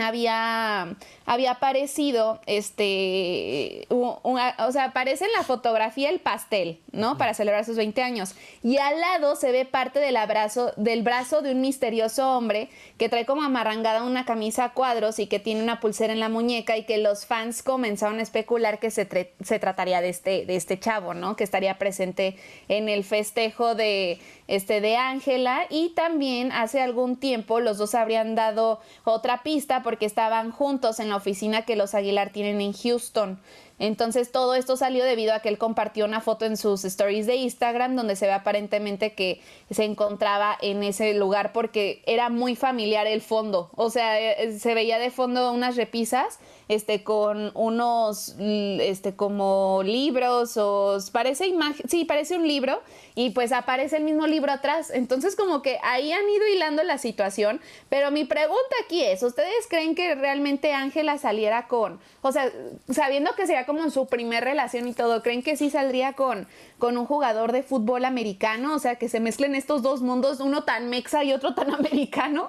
había, había aparecido, este, una- o sea, aparece en la fotografía el pastel, ¿no? Para celebrar sus 20 años. Y al lado se ve parte del abrazo, del brazo de un misterioso hombre que trae como amarrangada una camisa a cuadros y que tiene una pulsera en la muñeca y que los fans comenzaron a especular que se, se trataría de este, de este chavo, ¿no? Que estaría presente en el festejo de, este, de Ángela y también hace algún tiempo los dos habrían dado otra pista porque estaban juntos en la oficina que los Aguilar tienen en Houston. Entonces todo esto salió debido a que él compartió una foto en sus stories de Instagram donde se ve aparentemente que se encontraba en ese lugar porque era muy familiar el fondo. O sea, eh, se veía de fondo unas repisas este con unos este como libros o parece imagen, sí, parece un libro y pues aparece el mismo libro atrás. Entonces como que ahí han ido hilando la situación, pero mi pregunta aquí es, ¿ustedes creen que realmente Ángela saliera con, o sea, sabiendo que sería como su primer relación y todo, creen que sí saldría con con un jugador de fútbol americano, o sea, que se mezclen estos dos mundos, uno tan mexa y otro tan americano?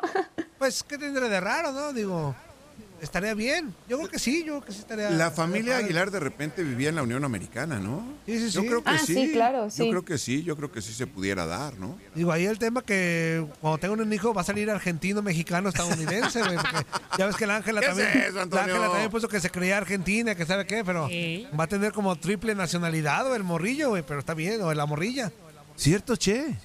Pues, ¿qué tendré de raro, no? Digo, estaría bien. Yo creo que sí, yo creo que sí estaría. La familia. Aguilar de repente vivía en la Unión Americana, ¿no? Sí, sí, Yo sí. creo que Ah, sí. sí, claro, Yo sí. creo que sí, yo creo que sí se pudiera dar, ¿no? Digo, ahí el tema que cuando tenga un hijo va a salir argentino, mexicano, estadounidense, güey. porque Ya ves que la Ángela ¿Qué también. es eso, la? Ángela también puso que se creía argentina, que sabe qué, pero Sí. va a tener como triple nacionalidad o el morrillo, güey, pero está bien, o la morrilla. Cierto, che.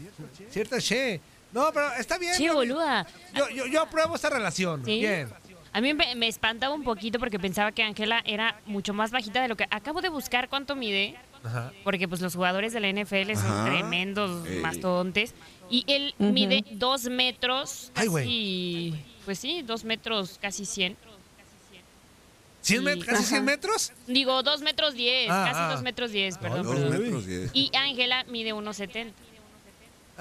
Cierto, che. No, pero está bien. Che, yo- boluda. Yo, yo, yo apruebo esta relación. Sí. Bien. A mí me, me espantaba un poquito porque pensaba que Ángela era mucho más bajita de lo que... Acabo de buscar cuánto mide, Ajá. porque pues los jugadores de la NFL son Ajá. tremendos Ey. mastodontes. Y él Ujú. mide dos metros, Ay, güey. casi... Pues sí, dos metros, casi cien. ¿Cien met- ¿Casi 100 Ajá. metros? Digo, dos metros diez, Ah, casi ah. dos metros diez, perdón. Dos perdón. metros diez. Y Ángela mide unos setenta.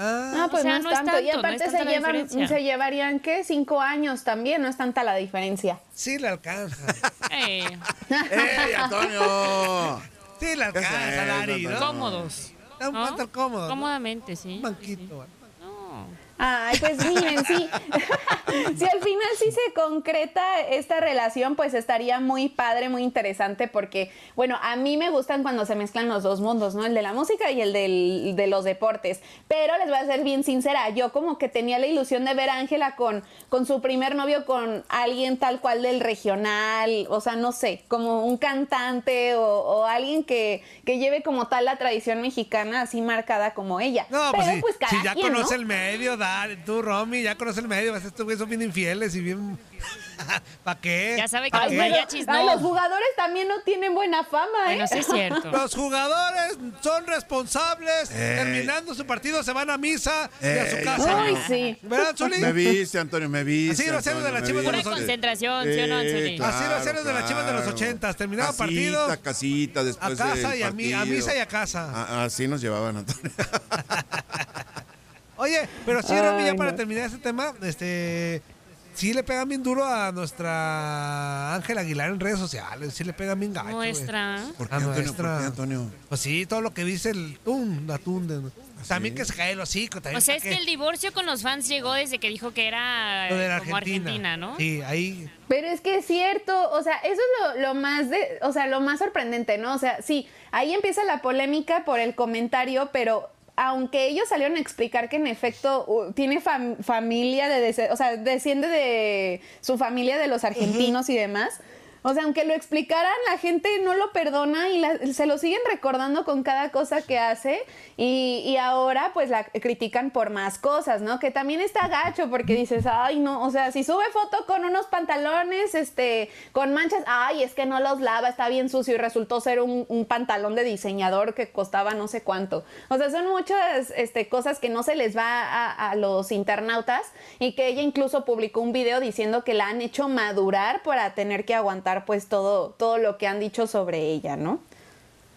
Ah, Ah, pues o sea, no, no es es tanto. y tanto, no aparte es tanta se, llevan, se llevarían, ¿qué? Cinco años también, no es tanta la diferencia. sí le alcanza. Eh, ¡Ey, Antonio! Sí le ¿Qué es alcanza, Dari, Antonio? ¿no? cómodos. Un ¿no? cómodo. ¿no? Cómodamente, sí. Un banquito. güey. No. Ay, pues miren, sí. si al final sí se concreta esta relación, pues estaría muy padre, muy interesante, porque, bueno, a mí me gustan cuando se mezclan los dos mundos, ¿no? El de la música y el del- de los deportes. Pero les voy a ser bien sincera, yo como que tenía la ilusión de ver a Ángela con, con su primer novio, con alguien tal cual del regional, o sea, no sé, como un cantante o, o alguien que, que lleve como tal la tradición mexicana así marcada como ella. No, Pero pues, sí, pues cada si ya quien, conoce ¿no? el medio, Dari, tú, Romy, ya conoce el medio, pues, estos güeyes son bien infieles y bien... ¿Para qué? Ya sabe que ¿Pa' los mariachis ay, no. los jugadores también no tienen buena fama, ¿eh? Bueno, sí es cierto. Los jugadores son responsables. Ey. Terminando su partido se van a misa y a su Ey, casa. Ay, sí. ¿Verdad, Zuli? Me viste, Antonio, me viste. Así lo hacemos de las Chivas de Pura los concentración, ¿sí o no, Anzuli? claro, Así lo hacemos de las Chivas de los claro. 80. Terminaba Casita, partido. casita, después A casa del y a mí- a misa y a casa. A- así nos llevaban, Antonio. Oye, pero sí, Romy, ya para no. terminar este tema, este. Sí le pegan bien duro a nuestra Ángela Aguilar en redes sociales. Sí le pegan bien gacho. Nuestra. ¿Por qué, A Antonio? nuestra. ¿Por qué, Antonio? Pues sí, todo lo que dice el tun, la tunde. También sí? que se cae el hocico. También O sea, es que el divorcio con los fans llegó desde que dijo que era Lo de la como Argentina. Argentina, ¿no? Sí, ahí. Pero es que es cierto, o sea, eso es lo, lo más de, o sea, lo más sorprendente, ¿no? O sea, sí, ahí empieza la polémica por el comentario, pero aunque ellos salieron a explicar que en efecto uh, tiene fam- familia de, o sea, desciende de su familia de los argentinos y demás. O sea, aunque lo explicaran, la gente no lo perdona y la- se lo siguen recordando con cada cosa que hace y, y ahora pues la critican por más cosas, ¿no? Que también está gacho porque dices, ay, no, o sea, si sube foto con unos pantalones, este, con manchas, ay, es que no los lava, está bien sucio y resultó ser un, un pantalón de diseñador que costaba no sé cuánto. O sea, son muchas este, cosas que no se les va a, a los internautas y que ella incluso publicó un video diciendo que la han hecho madurar para tener que aguantar pues todo, todo lo que han dicho sobre ella, ¿no?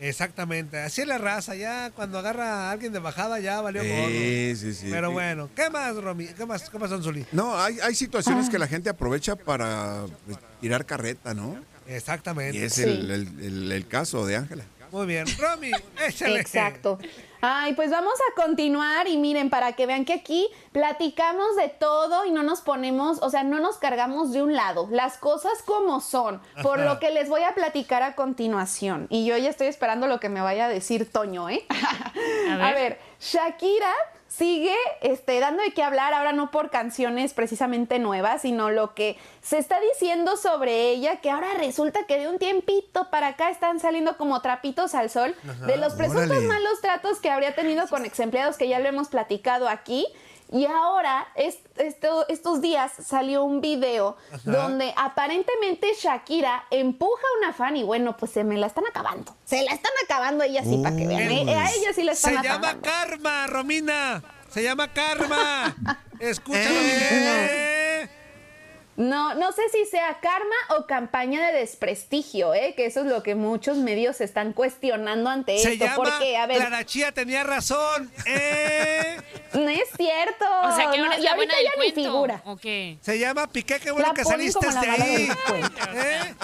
Exactamente. Así es la raza. Ya cuando agarra a alguien de bajada, ya valió gorro. Sí, sí, sí. Pero bueno, ¿qué más, Romy? ¿Qué más, qué más, Zuli? No, hay, hay Ah. situaciones que la gente aprovecha para pues, tirar carreta, ¿no? Exactamente. Y es Sí. el, el- el- el caso de Ángela. Muy bien. Romy, échale. Exacto. Ay, pues vamos a continuar y miren, para que vean que aquí platicamos de todo y no nos ponemos, o sea, no nos cargamos de un lado, las cosas como son, por Ajá. lo que les voy a platicar a continuación. Y yo ya estoy esperando lo que me vaya a decir Toño, ¿eh? ver. A ver, Shakira sigue este, dando de qué hablar, ahora no por canciones precisamente nuevas, sino lo que se está diciendo sobre ella, que ahora resulta que de un tiempito para acá están saliendo como trapitos al sol Ajá. de los presuntos Órale. malos tratos que habría tenido con ex empleados que ya lo hemos platicado aquí. Y ahora, es- esto- estos días salió un video Ajá. donde aparentemente Shakira empuja a una fan y bueno, pues se me la están acabando. Se la están acabando ella sí, para que vean. ¿eh? A ella sí la están Se acabando. llama Karma, Romina. Se llama Karma. Escúchalo bien. No, no sé si sea karma o campaña de desprestigio, ¿eh? que eso es lo que muchos medios están cuestionando ante Se esto. llama porque, a ver, Clara Chía tenía razón. ¿eh? no es cierto. O sea, que ahora no, es y la ahorita buena del cuento. figura. ¿O qué? Se llama Piqué, qué bueno La que saliste de ahí. ¿Eh?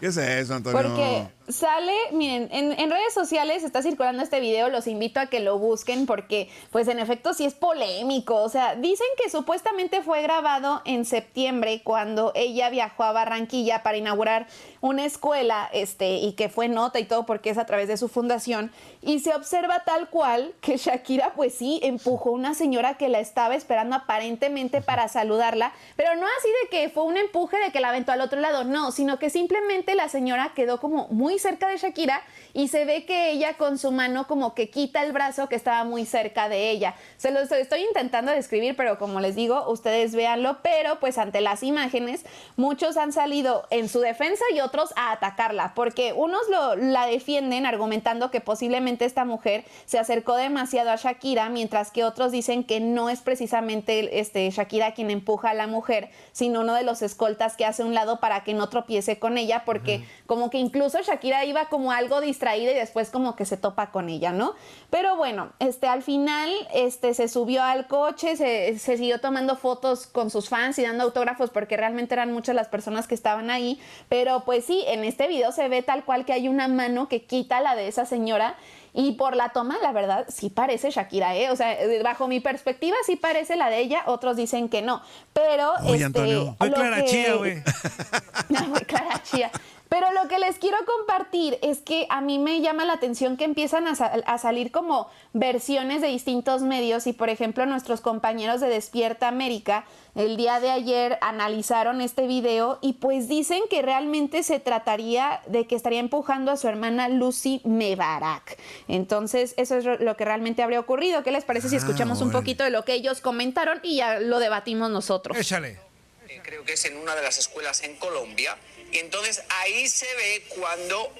¿Qué es eso, Antonio? Porque sale, miren, en, en redes sociales está circulando este video, los invito a que lo busquen porque, pues en efecto sí es polémico, o sea, dicen que supuestamente fue grabado en septiembre cuando ella viajó a Barranquilla para inaugurar una escuela, este, y que fue nota y todo porque es a través de su fundación, y se observa tal cual que Shakira, pues sí, empujó a una señora que la estaba esperando aparentemente para saludarla, pero no así de que fue un empuje de que la aventó al otro lado, no, sino que simplemente la señora quedó como muy cerca de Shakira y se ve que ella con su mano como que quita el brazo que estaba muy cerca de ella. Se lo estoy intentando describir, pero como les digo, ustedes véanlo, pero pues ante las imágenes, muchos han salido en su defensa y otros a atacarla, porque unos lo, la defienden argumentando que posiblemente esta mujer se acercó demasiado a Shakira, mientras que otros dicen que no es precisamente este, Shakira quien empuja a la mujer, sino uno de los escoltas que hace un lado para que no tropiece con ella, porque como que incluso Shakira iba como algo distraída y después como que se topa con ella, ¿no? Pero bueno, este, al final este, se subió al coche, se, se siguió tomando fotos con sus fans y dando autógrafos porque realmente eran muchas las personas que estaban ahí, pero pues sí, en este video se ve tal cual que hay una mano que quita la de esa señora y por la toma, la verdad, sí parece Shakira, ¿eh? O sea, bajo mi perspectiva sí parece la de ella, otros dicen que no. Pero, Oye, este, Antonio. Clara que- Chía, güey. no, Clara Chía. Pero lo que les quiero compartir es que a mí me llama la atención que empiezan a, sal- a salir como versiones de distintos medios y por ejemplo nuestros compañeros de Despierta América el día de ayer analizaron este video y pues dicen que realmente se trataría de que estaría empujando a su hermana Lucy Mebarak. Entonces eso es lo que realmente habría ocurrido. ¿Qué les parece si Ah, escuchamos un poquito de lo que ellos comentaron y ya lo debatimos nosotros? Échale. Eh, creo que es en una de las escuelas en Colombia. Y entonces ahí se ve cuando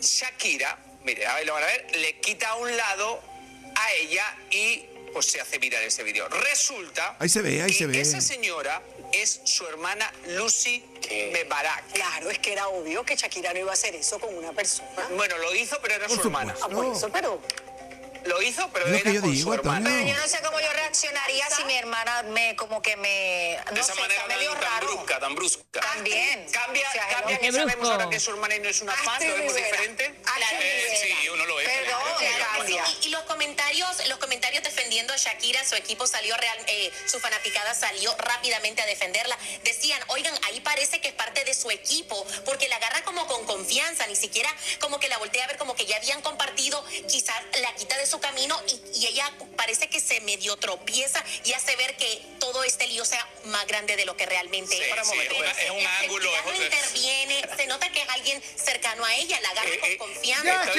Shakira, mire, a ver, lo van a ver, le quita a un lado a ella y pues se hace viral ese video. Resulta Ahí se ve, ahí que se ve. esa señora es su hermana Lucy Mebarak. Claro, es que era obvio que Shakira no iba a hacer eso con una persona. Bueno, lo hizo, pero era Por su hermana. Ah, por eso, pero... Lo hizo, pero Es lo era que yo con digo, su hermana. Pero yo no sé cómo yo reaccionaría si mi hermana me, como que me... No de esa sé, manera está medio tan raro. brusca, tan brusca. También. Cambia, O sea, cambia que sabemos ahora que su hermana no es una fan, lo vemos diferente. Eh, sí, uno lo ve. Perdón, Y, y los comentarios, los comentarios defendiendo a Shakira, su equipo salió real, eh, su fanaticada salió rápidamente a defenderla. Decían, oigan, ahí parece que es parte de su equipo, porque la agarra como con confianza, ni siquiera como que la voltea a ver como que ya habían compartido, quizás la quita de su camino y, y ella parece que se medio tropieza y hace ver que todo este lío sea más grande de lo que realmente Sí, es. sí, es una- es un ángulo, Ya no es- interviene, se nota que es alguien cercano a ella, la agarra Eh, con confianza. ¡Ya!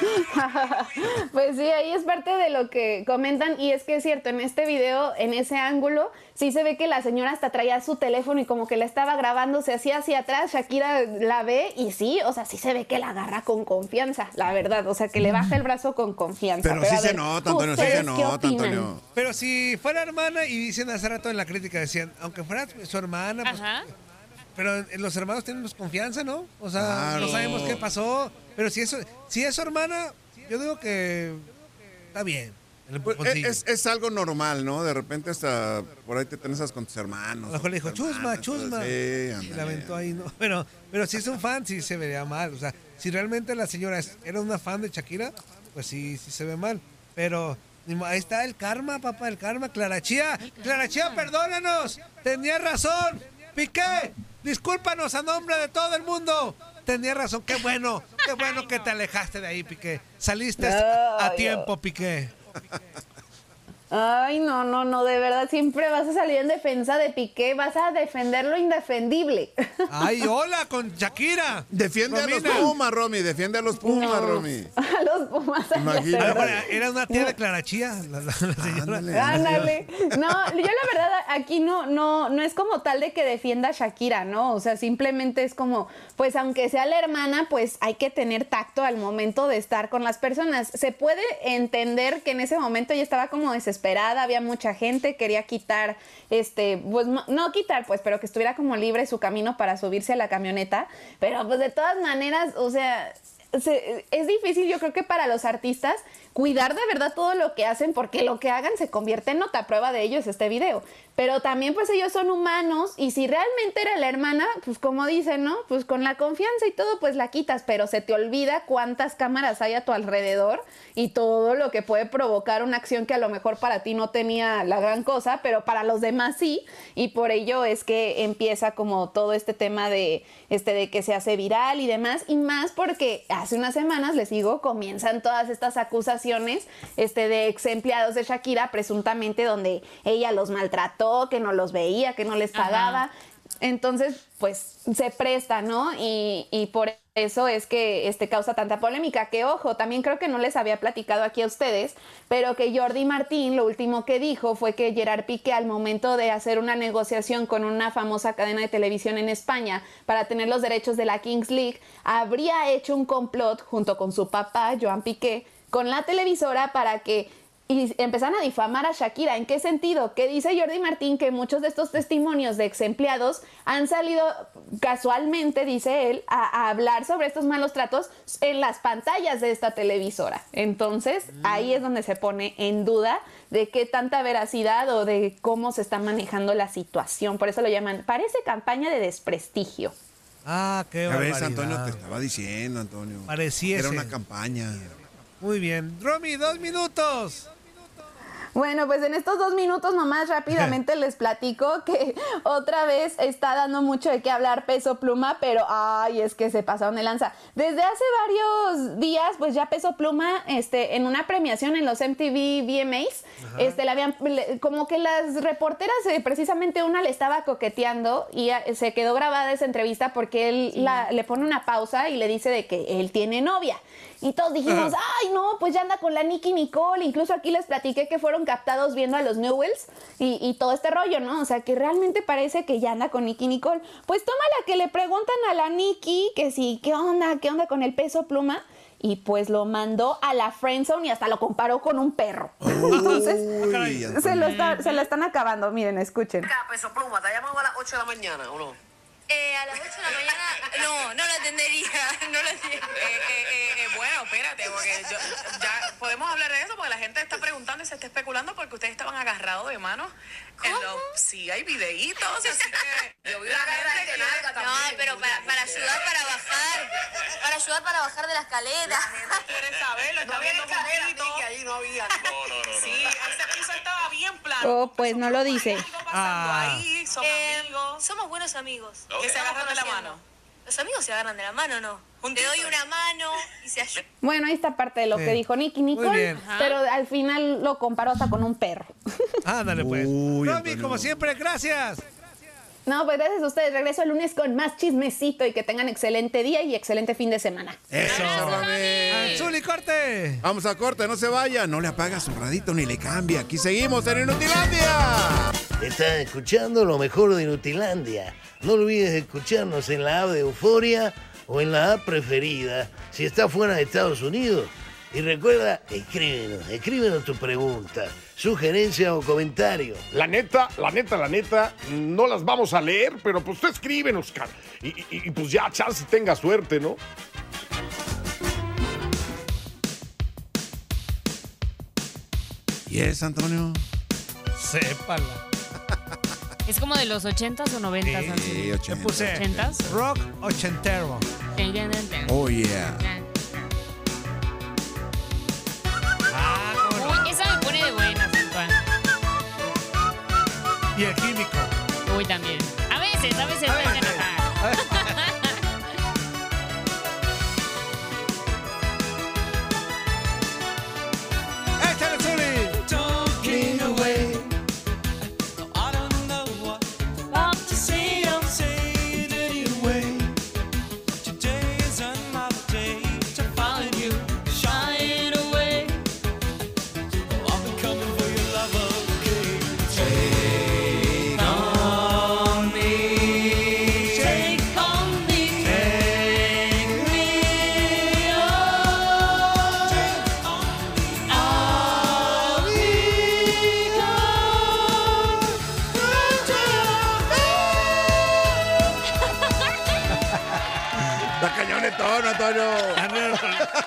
Pues sí, ahí es parte de lo que comentan y es que es cierto, en este video, en ese ángulo, sí se ve que la señora hasta traía su teléfono y como que la estaba grabando, se hacía hacia atrás, Shakira la ve y sí, o sea, sí se ve que la agarra con confianza, la verdad, o sea, que le baja el brazo con confianza. Pero a sí se ver, nota, Antonio, sí se ¿ustedes qué nota? Antonio. Pero si fuera hermana, y dicen hace rato en la crítica, decían, aunque fuera su hermana, pues, Ajá. Pero los hermanos tenemos confianza, ¿no? O sea, Claro. no sabemos qué pasó. Pero si eso, si es su hermana, yo digo que está bien. Pues, es, es algo normal, ¿no? De repente hasta por ahí te tensas con tus hermanos. A lo mejor le dijo, chusma, hermanas, chusma. Sí, y la aventó ahí, ¿no? Pero, pero si es un fan, sí se vería mal. O sea, si realmente la señora era una fan de Shakira, pues sí, sí se ve mal. Pero ahí está el karma, papá, el karma. Clara Chía, Clara Chía, perdónanos. Tenía razón. Piqué, discúlpanos a nombre de todo el mundo. Tenía razón, qué bueno, qué bueno que te alejaste de ahí, Piqué. Saliste a tiempo, Piqué. Ay, no, no, no, de verdad, siempre vas a salir en defensa de Piqué, vas a defender lo indefendible. Ay, hola con Shakira. Defiende a los. Pumas, Romy. Defiende a los Pumas, No. Romy. A los Pumas. Imagínate. era una tía de Clara Chía, la, la- la señora. Ándale. No, yo la verdad aquí no, no, no es como tal de que defienda a Shakira, ¿no? O sea, simplemente es como, pues aunque sea la hermana, pues hay que tener tacto al momento de estar con las personas. Se puede entender que en ese momento ella estaba como desesperada, había mucha gente, quería quitar, este, pues no- quitar, pues, pero que estuviera como libre su camino para subirse a la camioneta. Pero pues de todas maneras, o sea, se- es difícil yo creo que para los artistas cuidar de verdad todo lo que hacen porque lo que hagan se convierte en nota. Prueba de ello es este video. Pero también pues ellos son humanos y si realmente era la hermana, pues como dicen, ¿no? Pues con la confianza y todo, pues la quitas, pero se te olvida cuántas cámaras hay a tu alrededor y todo lo que puede provocar una acción que a lo mejor para ti no tenía la gran cosa, pero para los demás sí, y por ello es que empieza como todo este tema de, este, de que se hace viral y demás, y más porque hace unas semanas, les digo, comienzan todas estas acusaciones este, de ex empleados de Shakira, presuntamente donde ella los maltrató, que no los veía, que no les pagaba. Entonces, pues se presta, ¿no? Y, y por eso es que este, causa tanta polémica. Que ojo, también creo que no les había platicado aquí a ustedes, pero que Jordi Martín lo último que dijo fue que Gerard Piqué al momento de hacer una negociación con una famosa cadena de televisión en España para tener los derechos de la Kings League, habría hecho un complot junto con su papá, Joan Piqué, con la televisora para que y empezaron a difamar a Shakira. ¿En qué sentido? Que dice Jordi Martín que muchos de estos testimonios de ex empleados han salido casualmente, dice él, a, a hablar sobre estos malos tratos en las pantallas de esta televisora. Entonces, ahí es donde se pone en duda de qué tanta veracidad o de cómo se está manejando la situación. Por eso lo llaman, parece campaña de desprestigio. Ah, qué ves, barbaridad. Antonio, te estaba diciendo, Antonio. Pareciese. Era una campaña. Muy bien. Romy, dos minutos. Bueno, pues en estos dos minutos nomás rápidamente les platico que otra vez está dando mucho de qué hablar peso pluma, pero ay, es que se pasaron de lanza. Desde hace varios días, pues ya peso pluma, este, en una premiación en los MTV VMAs, este, le habían, como que las reporteras, eh, precisamente una le estaba coqueteando y eh, se quedó grabada esa entrevista porque él la- le pone una pausa y le dice de que él tiene novia. Y todos dijimos, ay, no, pues ya anda con la Nicky Nicole. Incluso aquí les platiqué que fueron captados viendo a los Newells y, y todo este rollo, ¿no? O sea, que realmente parece que ya anda con Nicky Nicole. Pues toma la que le preguntan a la Nicky que sí, ¿qué onda? ¿Qué onda con el peso pluma? Y pues lo mandó a la friendzone y hasta lo comparó con un perro. Entonces, se lo, está- se lo están acabando. Miren, escuchen. Peso Pluma, ¿te llamado a las 8 de la mañana o no? Eh, a las 8 de la mañana, no, no lo entendería, no lo entiendo. Eh, bueno, espérate, porque yo- ya podemos hablar de eso porque la gente está preguntando y se está especulando porque ustedes estaban agarrados de manos. Los, sí, hay videitos, así que yo vi una gente que No, pero para, para ayudar para bajar, para ayudar para bajar de la escalera. quiere saber, lo está viendo juntito. que ahí no había. Sí, ese piso estaba bien plano. Oh, pues no lo dice. Ahí somos Eh, amigos. Somos buenos amigos. Que se agarran de la mano. Los amigos se agarran de la mano, ¿no? Te doy una mano y se ayudan. Bueno, ahí está parte de lo Sí. que dijo Nicky Nicole, pero al final lo comparó hasta con un perro. Ándale, pues. Uy, Romy, como siempre, gracias. No, pues gracias a ustedes. Regreso el lunes con más chismecito y que tengan excelente día y excelente fin de semana. Eso, Romy. Zuli, corte. Vamos a corte, no se vaya. No le apaga su radito ni le cambia. Aquí seguimos en Inutilandia. Estás escuchando lo mejor de Inutilandia. No olvides escucharnos en la app de Euforia o en la app preferida si estás fuera de Estados Unidos. Y recuerda, escríbenos, escríbenos tu pregunta, sugerencia o comentario. La neta, la neta, la neta, no las vamos a leer, pero pues tú escríbenos, cara. Y, y- y, pues ya, chance tenga suerte, ¿no? ¿Y es, Antonio? Sépala. Es como de los 80s o 90s. así. Sí, Le 80. puse ¿Ochentas? rock ochentero. Oh, yeah. Y el químico. Uy, también. A veces, a veces puedes enojar. ¡Échale,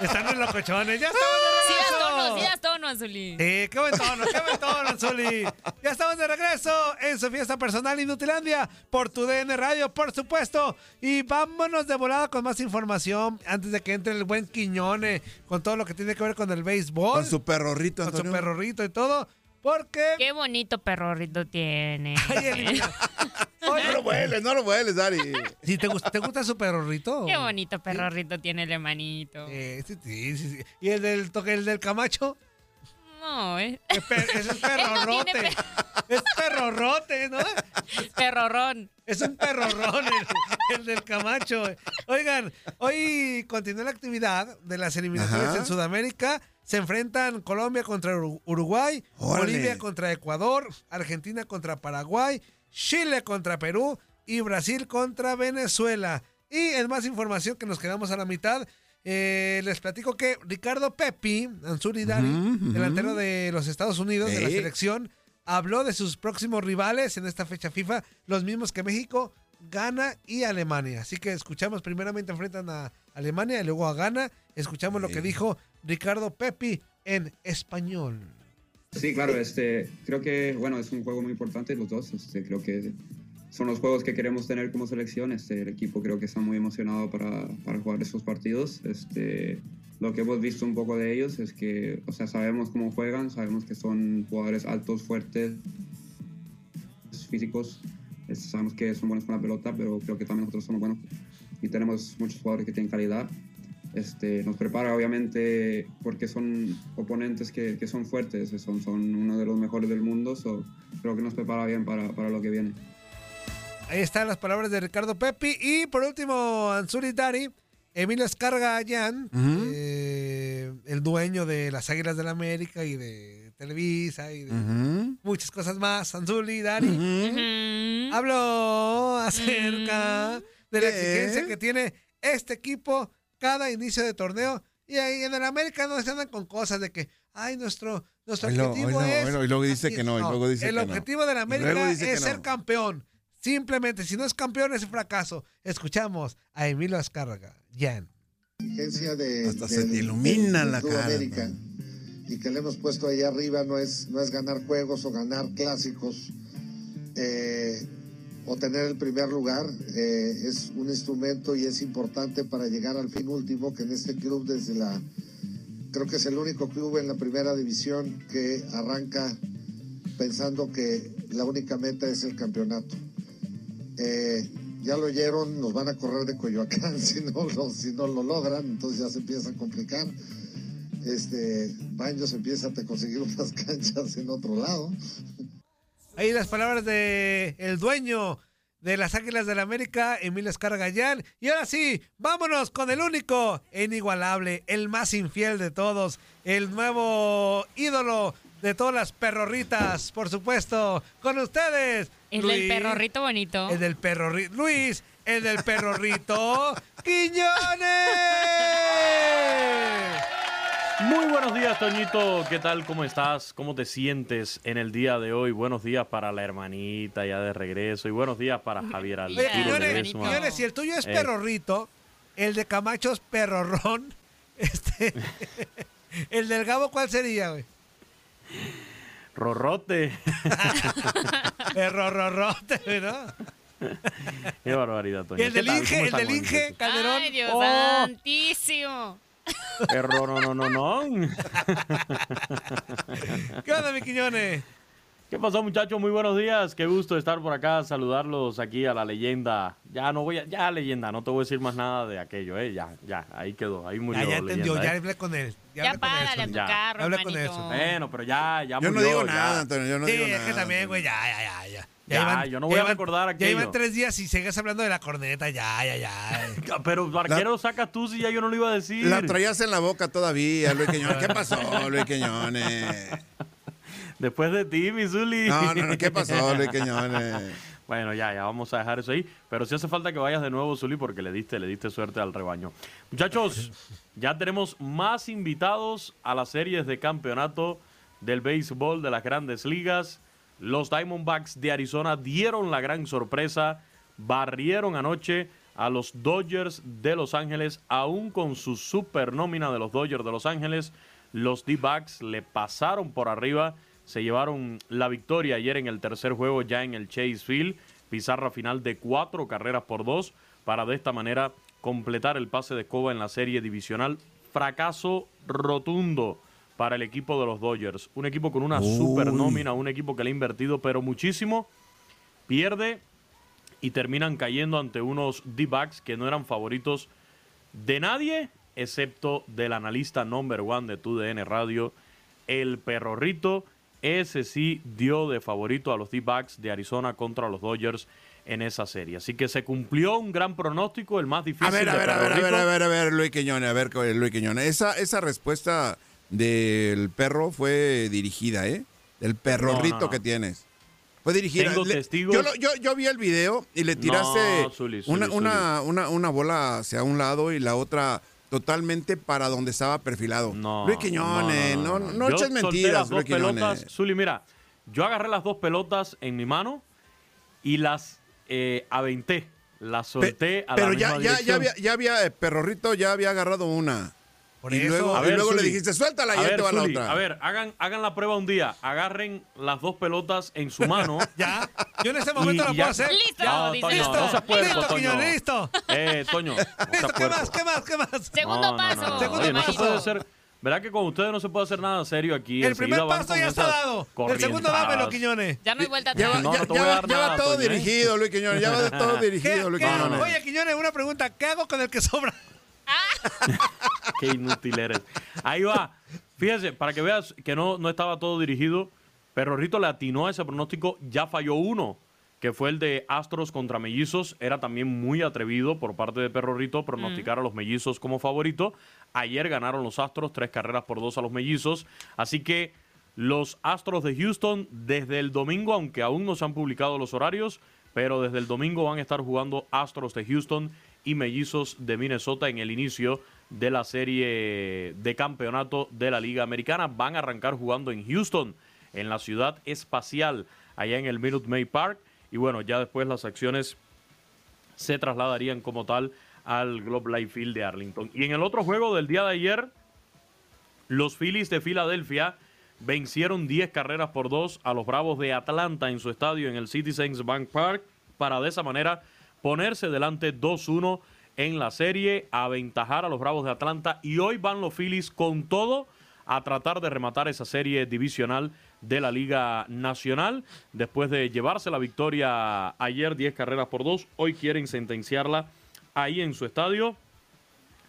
Están en locochones. Ya estamos de Sí das regreso. tono, sí das tono, Azuli. Sí, qué buen tono, qué buen tono, Anzuli. Ya estamos de regreso en su fiesta personal Inutilandia por tu DN Radio, por supuesto. Y vámonos de volada con más información antes de que entre el buen Quiñone con todo lo que tiene que ver con el béisbol. Con su perrorrito, Con su Antonio. perrorrito y todo. Porque. Qué bonito perrorrito tiene. No lo vueles, no lo vueles, Dari. ¿Sí, te, gusta, ¿Te gusta su perrorrito? Qué bonito perrorrito tiene el hermanito. Sí, sí, sí. ¿Y el del, toque, el del Camacho? No, eh. Es, per- es el perrorrote. Es perrorrote, ¿no? Perrorrón. Es un perrorrón el, el del Camacho. Oigan, hoy continúa la actividad de las eliminatorias Ajá. en Sudamérica. Se enfrentan Colombia contra Uru- Uruguay. Bolivia contra Ecuador, Argentina contra Paraguay, Chile contra Perú y Brasil contra Venezuela. Y en más información que nos quedamos a la mitad, eh, les platico que Ricardo Pepi, Ansuri Dari, delantero de los Estados Unidos, de la selección, habló de sus próximos rivales en esta fecha FIFA, los mismos que México, Ghana y Alemania. Así que escuchamos, primeramente enfrentan a Alemania y luego a Ghana. Escuchamos lo que dijo Ricardo Pepi en español. Sí, claro, este, creo que, bueno, es un juego muy importante los dos, este, creo que son los juegos que queremos tener como selección, este, el equipo creo que está muy emocionado para, para jugar esos partidos, este, lo que hemos visto un poco de ellos es que, o sea, sabemos cómo juegan, sabemos que son jugadores altos, fuertes, físicos, este, sabemos que son buenos con la pelota, pero creo que también nosotros somos buenos y tenemos muchos jugadores que tienen calidad. Este, nos prepara obviamente porque son oponentes que, que son fuertes, son, son uno de los mejores del mundo, so, creo que nos prepara bien para, para lo que viene. Ahí están las palabras de Ricardo Pepi. Y por último, Ansuri Dari, Emilio Escarga Allán, Ujú. eh, el dueño de las Águilas del América y de Televisa y de Ujú. muchas cosas más. Ansuri Dari habló acerca de la ¿Qué? exigencia que tiene este equipo cada inicio de torneo. Y ahí en el América no se andan con cosas de que, ay, nuestro, nuestro Oílo, objetivo es. oílo, y luego dice que no, y luego dice el que no. objetivo de la Y luego América que es no. ser campeón. Simplemente, si no es campeón, es fracaso. Escuchamos a Emilio Azcárraga. Jan. exigencia de, Hasta de- se te ilumina de la cara. América y que le hemos puesto ahí arriba no es, no es ganar juegos o ganar clásicos eh, o tener el primer lugar, eh, es un instrumento y es importante para llegar al fin último, que en este club desde la, creo que es el único club en la primera división que arranca pensando que la única meta es el campeonato. Eh, ya lo oyeron, nos van a correr de Coyoacán si no lo, si no lo logran, entonces ya se empieza a complicar. Este, Baños empieza a conseguir unas canchas en otro lado. Ahí las palabras de el dueño de las Águilas del América, Emilio Escarga Jan. Y ahora sí, vámonos con el único e inigualable, el más infiel de todos, el nuevo ídolo de todas las perrorritas, por supuesto, con ustedes. El del Luis, perrorrito bonito. El del perrorrito. Luis, el del perrorrito. ¡Quiñones! Muy buenos días, Toñito. ¿Qué tal? ¿Cómo estás? ¿Cómo te sientes en el día de hoy? Buenos días para la hermanita ya de regreso y buenos días para Javier Ledesma. Quiñones, si el tuyo es Eh, perrorrito, el de Camacho es perrorrón, este, el del Gabo, ¿cuál sería, güey? Rorrote. Perrorrorrote, güey, ¿no? Qué barbaridad, Y Toño. el del. Inge, ¿Cómo el del Inge? Calderón. Ay, Dios Oh. santísimo. Perro, no, no, no, no. ¿Qué onda, mi Quiñones? ¿Qué pasó, muchachos? Muy buenos días. Qué gusto estar por acá, saludarlos aquí a la leyenda. Ya no voy a, ya leyenda, no te voy a decir más nada de aquello, eh. Ya, ya, ahí quedó, ahí murió. Ya, ya entendió, leyenda, ya ¿eh? hablé con él. Ya él, párale a tu Zuli. carro, Hablé con eso. Bueno, pero ya, ya Yo no murió, digo ya. nada, Antonio, yo no sí, digo es nada. que también, güey, ya, ya, ya, ya. Ya, yo no voy a iban- recordar Ya aquello. iban tres días y sigues hablando de la corneta, ya, ya, ya. Pero, Barquero, sacas tú si ya yo no lo iba a decir. La traías en la boca todavía, Luis Quiñones. ¿Qué pasó, Luis Quiñones? Después de ti, mi Zuli. No, no, no, ¿qué pasó, Luis Quiñones? Bueno, ya, ya vamos a dejar eso ahí. Pero sí hace falta que vayas de nuevo, Zuli, porque le diste, le diste suerte al rebaño. Muchachos, ya tenemos más invitados a las series de campeonato del béisbol de las grandes ligas. Los Diamondbacks de Arizona dieron la gran sorpresa, barrieron anoche a los Dodgers de Los Ángeles, aún con su super nómina de los Dodgers de Los Ángeles. Los D-Backs le pasaron por arriba, se llevaron la victoria ayer en el tercer juego ya en el Chase Field. Pizarra final de cuatro carreras por dos para de esta manera completar el pase de escoba en la serie divisional. Fracaso rotundo para el equipo de los Dodgers. Un equipo con una Uy. super nómina, un equipo que le ha invertido pero muchísimo. Pierde y terminan cayendo ante unos D-backs que no eran favoritos de nadie, excepto del analista number one de TUDN Radio, el Perrorrito. Ese sí dio de favorito a los D-backs de Arizona contra los Dodgers en esa serie. Así que se cumplió un gran pronóstico, el más difícil A ver, a de ver, a ver, a ver, a ver, a ver, Luis Quiñones, a ver, Luis Quiñones. Esa, esa respuesta del perro fue dirigida, ¿eh? El perrorrito No, no, no. que tienes. Fue dirigida. Tengo Le- testigos. Yo, lo- yo, yo vi el video y le tiraste No, Zuli, Zuli, una, Zuli. una, una, una bola hacia un lado y la otra totalmente para donde estaba perfilado. No, Luis Quiñones, no, no, eches mentiras, Luis Quiñones. Zuli, mira, yo agarré las dos pelotas en mi mano y las eh, aventé. Las solté a la Pero ya, misma ya, ya había, ya había, eh, perrorrito ya había agarrado una. Y eso. luego, A y ver, luego le Zuli. dijiste, suéltala y A ya ver, te va la Zuli, otra. A ver, hagan, hagan la prueba un día. Agarren las dos pelotas en su mano. ya. Yo en ese momento Y- lo y puedo ya- hacer. Listo, Ya. dice. listo. No seas puerco, listo, Toño. Quiñones, listo. Eh, Toño. no Listo, ¿qué más? ¿Qué más? ¿Qué más? Segundo No, no, paso. no, no. Segundo Oye, no se paso. puede hacer. ¿Verdad que con ustedes no se puede hacer nada serio aquí? El primer paso ya está dado. El segundo dámelo. Quiñones. Ya no hay vuelta Ya, va- atrás. No, ya- no ya a va- dar ya va nada, todo Toño, ¿eh? dirigido, Luis Quiñones. Ya va todo ¿Qué- dirigido, Luis Quiñones. Oye, Quiñones, una pregunta. ¿Qué hago con el que sobra? Qué inútil eres. Ahí va. Fíjese, para que veas que no, no estaba todo dirigido, Perrorrito le atinó a ese pronóstico, ya falló uno, que fue el de Astros contra Mellizos. Era también muy atrevido por parte de Perrorrito pronosticar a los Mellizos como favorito. Ayer ganaron los Astros, tres carreras por dos a los Mellizos. Así que los Astros de Houston, desde el domingo, aunque aún no se han publicado los horarios, pero desde el domingo van a estar jugando Astros de Houston y Mellizos de Minnesota en el inicio de la serie de campeonato de la Liga Americana. Van a arrancar jugando en Houston, en la ciudad espacial, allá en el Minute Maid Park. Y bueno, ya después las acciones se trasladarían como tal al Globe Life Field de Arlington. Y en el otro juego del día de ayer, los Phillies de Filadelfia vencieron 10 carreras por 2 a los Bravos de Atlanta en su estadio en el Citizens Bank Park para de esa manera ponerse delante 2-1 en la serie, aventajar a los Bravos de Atlanta y hoy van los Phillies con todo a tratar de rematar esa serie divisional de la Liga Nacional. Después de llevarse la victoria ayer 10 carreras por 2, hoy quieren sentenciarla ahí en su estadio.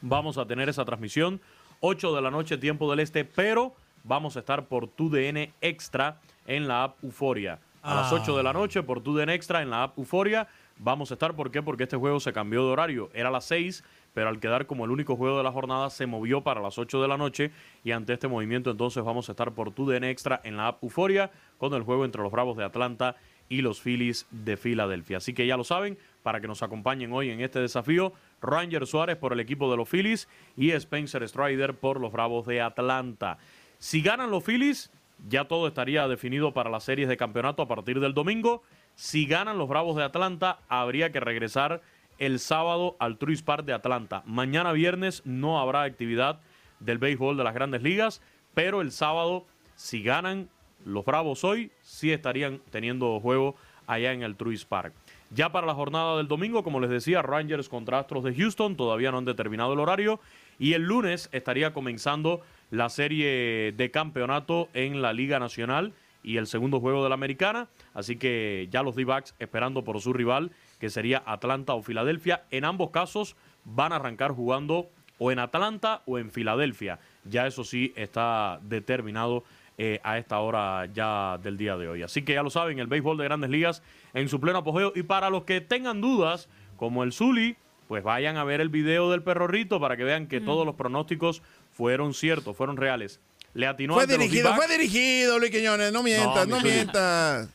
Vamos a tener esa transmisión 8 de la noche tiempo del este, pero vamos a estar por TUDN Extra en la app Euforia. A las Ah. 8 de la noche por TUDN Extra en la app Euforia. Vamos a estar, ¿por qué? Porque este juego se cambió de horario. Era las 6, pero al quedar como el único juego de la jornada se movió para las 8 de la noche. Y ante este movimiento entonces vamos a estar por TUDN Extra en la app Euforia con el juego entre los Bravos de Atlanta y los Phillies de Filadelfia. Así que ya lo saben, para que nos acompañen hoy en este desafío, Ranger Suárez por el equipo de los Phillies y Spencer Strider por los Bravos de Atlanta. Si ganan los Phillies, ya todo estaría definido para las series de campeonato a partir del domingo. Si ganan los Bravos de Atlanta, habría que regresar el sábado al Truist Park de Atlanta. Mañana viernes no habrá actividad del béisbol de las grandes ligas, pero el sábado, si ganan los Bravos hoy, sí estarían teniendo juego allá en el Truist Park. Ya para la jornada del domingo, como les decía, Rangers contra Astros de Houston, todavía no han determinado el horario. Y el lunes estaría comenzando la serie de campeonato en la Liga Nacional y el segundo juego de la Americana. Así que ya los D-backs esperando por su rival, que sería Atlanta o Filadelfia. En ambos casos van a arrancar jugando o en Atlanta o en Filadelfia. Ya eso sí está determinado eh, a esta hora ya del día de hoy. Así que ya lo saben, el béisbol de grandes ligas en su pleno apogeo. Y para los que tengan dudas, como el Zuli, pues vayan a ver el video del perrorrito para que vean que todos los pronósticos fueron ciertos, fueron reales. Le atinó Fue dirigido, fue dirigido, Luis Quiñones. No mientas, mi no, mientas.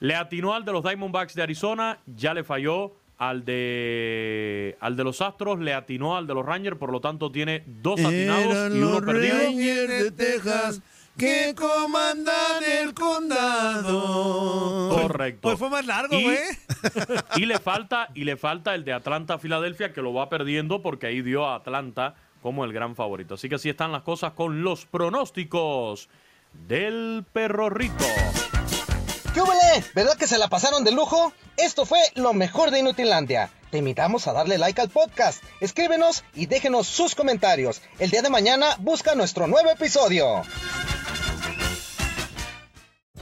Le atinó al de los Diamondbacks de Arizona, ya le falló al de al de los Astros, le atinó al de los Rangers, por lo tanto tiene dos atinados Eran y uno los perdido. Rangers de Texas que comandan el condado. Correcto. Pues fue más largo, güey. Y le falta, y le falta el de Atlanta-Filadelfia, que lo va perdiendo porque ahí dio a Atlanta como el gran favorito. Así que así están las cosas con los pronósticos del perro rico. ¿Qué? ¿Verdad que se la pasaron de lujo? Esto fue lo mejor de Inutilandia. Te invitamos a darle like al podcast, escríbenos y déjenos sus comentarios. El día de mañana busca nuestro nuevo episodio.